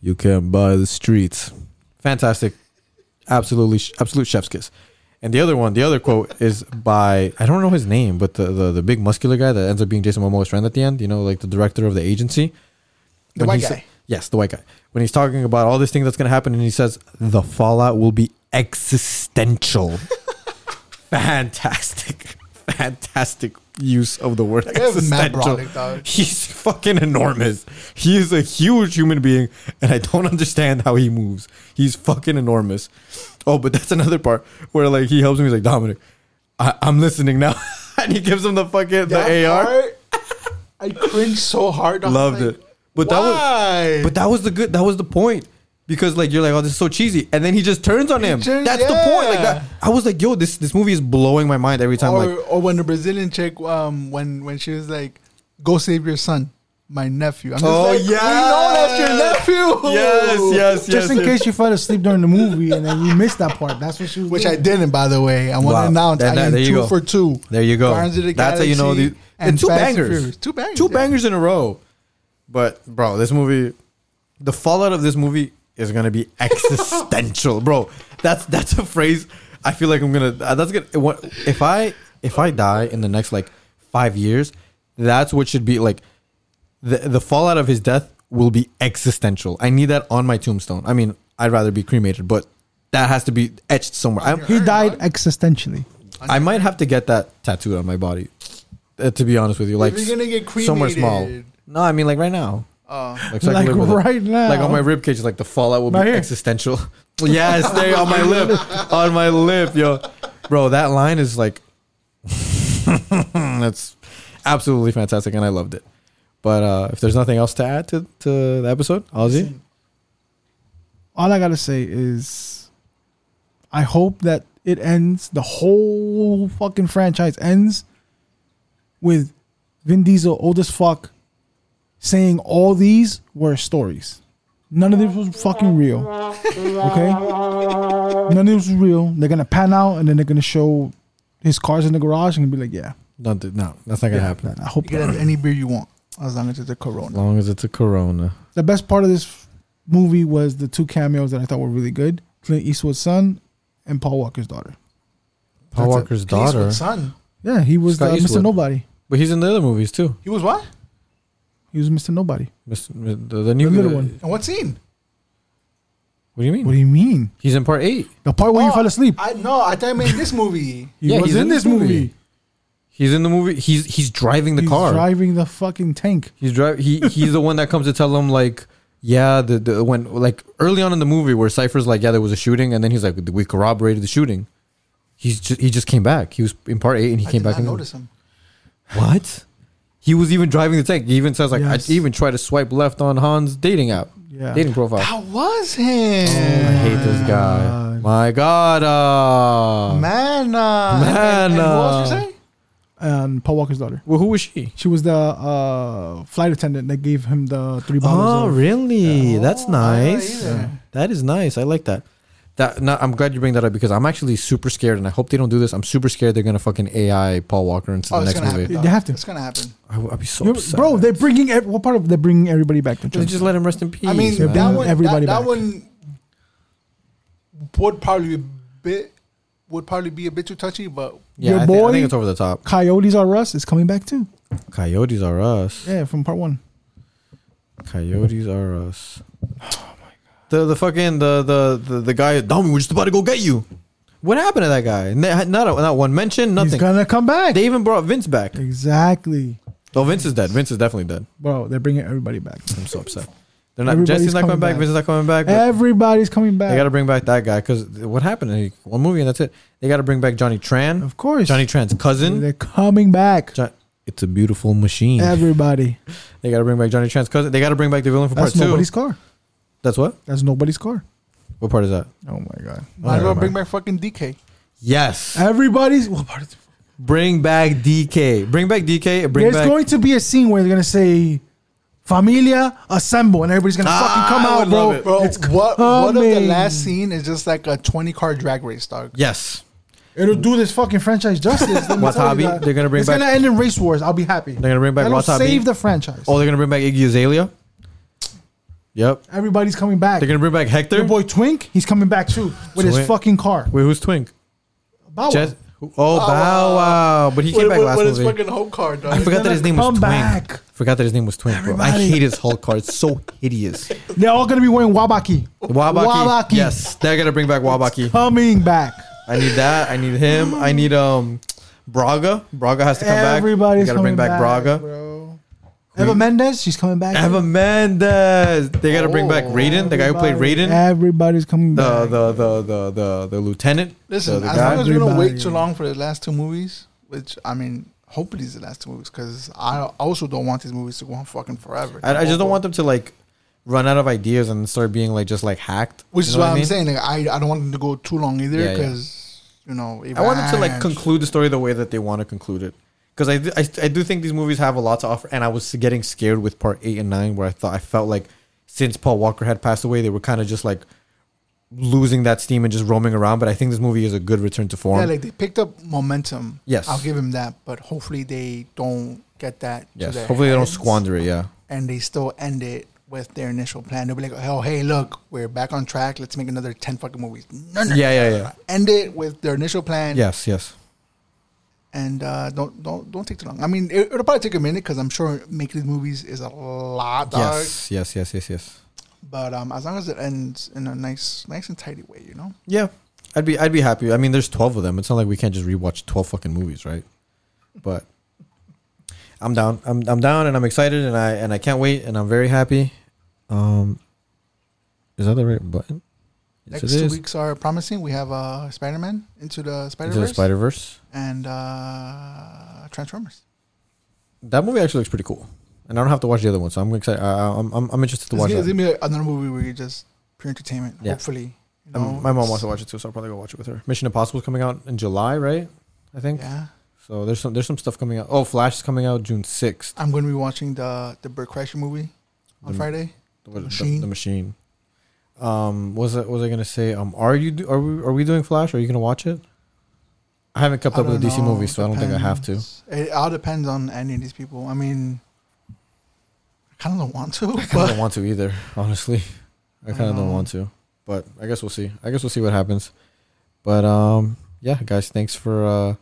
you can't buy the streets. Fantastic absolutely absolute chef's kiss. And the other one, the other quote is by I don't know his name, but the the, the big muscular guy that ends up being Jason Momoa's friend at the end. You know, like the director of the agency. The When white he sa- guy. Yes, the white guy. When he's talking about all this thing that's gonna happen, and he says the fallout will be existential. Fantastic, fantastic use of the word That guy was Matt existential. Brolick, dog. He's fucking enormous. He is a huge human being, and I don't understand how he moves. He's fucking enormous. Oh, but that's another part where like he helps him. He's like Dominic, I, I'm listening now, and he gives him the fucking That the AR. part, I cringe so hard. Loved like, it. But that was but that was the good that was the point. Because like you're like, oh, this is so cheesy, and then he just turns on him. turns- That's the point. Like that, I was like, yo, this this movie is blowing my mind every time. or, like, or when the Brazilian chick, um, when when she was like, "Go save your son, my nephew." I'm just Oh, like, we know that's your nephew. yes, yes, yes. Just in case you fell asleep during the movie and then you missed that part. That's what she was Which doing. I didn't, by the way. I want Wow. to announce Then I am there you two go. for two. There you go. Of the That's how you know the and and two Fast and bangers, Two bangers, two yeah. bangers in a row. But bro, this movie, the fallout of this movie is gonna be existential, bro. That's that's a phrase. I feel like I'm gonna. uh, That's gonna. If I if I die in the next like five years, that's what should be like. The the fallout of his death will be existential. I need that on my tombstone. I mean, I'd rather be cremated, but that has to be etched somewhere. I'm, he died existentially. I might have to get that tattooed on my body. uh, to be honest with you, like you're gonna get somewhere small. Cremated. No, I mean like right now. Oh. Like, so I can Like live with it. right now. Like on my rib cage, like the fallout will be here. existential. yes, there on my lip, on my lip, yo, bro. That line is like, that's absolutely fantastic, and I loved it. But uh if there's nothing else to add to, to the episode, Ozzy, all I gotta say is, I hope that it ends. The whole fucking franchise ends with Vin Diesel, old as fuck, saying all these were stories. None of this was fucking real. Okay, none of this was real. They're gonna pan out and then they're gonna show his cars in the garage and be like, yeah, don't no, that's not gonna happen. I hope You can have any beer you want as long as it's a corona. As Corona. long as it's a Corona. the best part of this movie was the two cameos that I thought were really good: Clint Eastwood's son and Paul Walker's daughter. Paul That's it. Walker's Clint daughter, Eastwood's son. Yeah, he was Scott uh, Mr. Eastwood. Nobody. but he's in the other movies too. He was what? He was Mr. Nobody. Mr. The, the new The little uh, one. And what scene? What do you mean? What do you mean? He's in part eight. The part where you Oh, fell asleep. I no, I thought I meant this movie. He Yeah, was he's in, in this this movie. movie. He's in the movie. He's he's driving the He's car. driving the fucking tank. He's driving. He he's the one that comes to tell him like, yeah, the, the when like early on in the movie where Cipher's like, yeah, there was a shooting, and then he's like, we corroborated the shooting. He's just he just came back. He was in part eight, and he came back. I came did back. not and notice him. What? He was even driving the tank. He even says like, Yes. I even tried to swipe left on Han's dating app, Yeah. dating profile. That was him. I hate this guy. My God, uh, Man, uh, Man, And, and who else uh, you say? And Paul Walker's daughter. well, who was she? She was the uh, flight attendant that gave him the three bottles. Oh, of, really? That's Oh, nice. either. That is nice. I like that. That no, I'm glad you bring that up because I'm actually super scared, and I hope they don't do this. I'm super scared they're gonna fucking AI Paul Walker into Oh, the next movie. happen. They have to. It's gonna happen. I, would be so You're- upset. bro, they're bringing ev- what part of they're bringing everybody back to They just let him rest in peace. I mean, man. that one, everybody that, that one would probably be a bit would probably be a bit too touchy, but yeah, your I, think, I think it's over the top. Coyotes are Us is coming back too. Coyotes are us. Yeah, from part one. Coyotes are us. The the fucking the the the, the guy. Dami, we're just about to go get you. What happened to that guy? Not not one mention. Nothing. He's gonna come back. They even brought Vince back. exactly, Oh, Vince is dead. Vince is definitely dead. bro. They're bringing everybody back. I'm so upset. They're not. Everybody's Jesse's not coming coming back. back. Vince is not coming back. Everybody's coming back. They got to bring back that guy because what happened? He- One movie and that's it. They got to bring back Johnny Tran. of course, Johnny Tran's cousin. They're coming back. Jo- it's a beautiful machine. Everybody. They got to bring back Johnny Tran's cousin. They got to bring back the villain for That's part two. nobody's car. That's what? That's nobody's car. What part is that? Oh my god. Might as well Alright, bring back fucking DK. Yes. Everybody's. What part is- Bring back DK. Bring back DK. Bring There's back. going to be a scene where they're gonna say, "Familia assemble," and everybody's gonna Ah, fucking come I out, bro. love it. Bro, It's what what of the coming. last scene is just like a 20 car drag race, dog. yes. It'll do this fucking franchise justice. Let me tell Watabi, that. they're gonna bring it's back- gonna end in race wars. I'll be happy. They're gonna bring back That'll Watabi. save the franchise. Oh, they're gonna bring back Iggy Azalea. Yep. Everybody's coming back. They're gonna bring back Hector. Your boy Twink, he's coming back too with his Twink. fucking car. Wait, who's Twink? Bow Wow. Jess- oh, Bow Wow. But he came What, back what, last what is movie. fucking Hulk card, dog? I forgot that his name was come Twink. back. Forgot that his name was Twink, bro. I Everybody. hate his Hulk card. It's so hideous. They're all gonna be wearing Wabaki. Wabaki. Wabaki. Yes, they're gonna bring back Wabaki. Coming back. I need that. I need him. I need um Braga. Braga has to come back. Everybody's We gotta coming bring back, Braga. bro. Eva Mendes, she's coming back. Eva Mendes. They gotta bring back Oh, Raiden, the guy who played Everybody- Raiden, Everybody's coming the back. the the the the the lieutenant. Listen, the, the as guy. long as we don't wait too long for the last two movies, which I mean, hopefully it's the last two movies, because I also don't want these movies to go on fucking forever. I, I just don't want them to like run out of ideas and start being like just like hacked. Which You is know why what I I'm mean? saying like, I I don't want them to go too long either, Yeah, yeah. because you know I want them to like Evans- conclude the story the way that they want to conclude it. Because I, do- I, I do think these movies have a lot to offer, and I was getting scared with part eight and nine, where I thought I felt like since Paul Walker had passed away, they were kind of just like losing that steam and just roaming around. But I think this movie is a good return to form. Yeah, like they picked up momentum. Yes. I'll give him that, but hopefully they don't get that. to yes, their hopefully they don't squander it. Yeah, and they still end it with their initial plan. They'll be like, "Oh, hey, look, we're back on track. Let's make another ten fucking movies." No, no, Yeah, no, yeah, yeah. End it with their initial plan. yes, yes. And uh, don't don't don't take too long. I mean, it, it'll probably take a minute because I'm sure making these movies is a lot. Yes, yes, yes, yes, yes. But um, as long as it ends in a nice, nice and tidy way, you know. Yeah, I'd be I'd be happy. I mean, there's twelve of them. It's not like we can't just rewatch twelve fucking movies, right? But I'm down. I'm I'm down, and I'm excited, and I and I can't wait, and I'm very happy. Um, is that the right button? Yes, Next two is. weeks are promising. We have uh, Spider Man into the Spider Verse Spider Verse. and uh, Transformers. That movie actually looks pretty cool, and I don't have to watch the other one, so I'm excited. I, I'm, I'm I'm interested to watch it's that. gonna be another movie where you just pure entertainment. Yeah. Hopefully, you Um, know, my mom wants to watch it too, so I'll probably go watch it with her. Mission Impossible is coming out in July, right? I think. Yeah, So there's some there's some stuff coming out. Oh, Flash is coming out June sixth. I'm going to be watching the the Bert Kreischer movie on The- Friday. The, the- Machine. The, machine. Um, was it? Was I gonna say? Um, are you? Are we? Are we doing Flash? Are you gonna watch it? I haven't kept I up with the DC know. movies, so I don't think I have to. It all depends on any of these people. I mean, I kind of don't want to, I kind of but don't want to either. Honestly, I kind of don't want to. But I guess we'll see. I guess we'll see what happens. But um, yeah, guys, thanks for uh,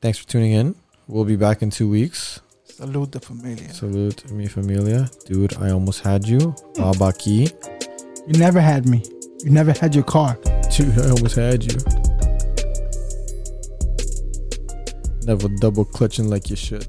thanks for tuning in. We'll be back in two weeks. salute the familia. Salute mi familia, dude. I almost had you, Babaki. You never had me. You never had your car. Dude, I almost had you. Never double clutching like you should.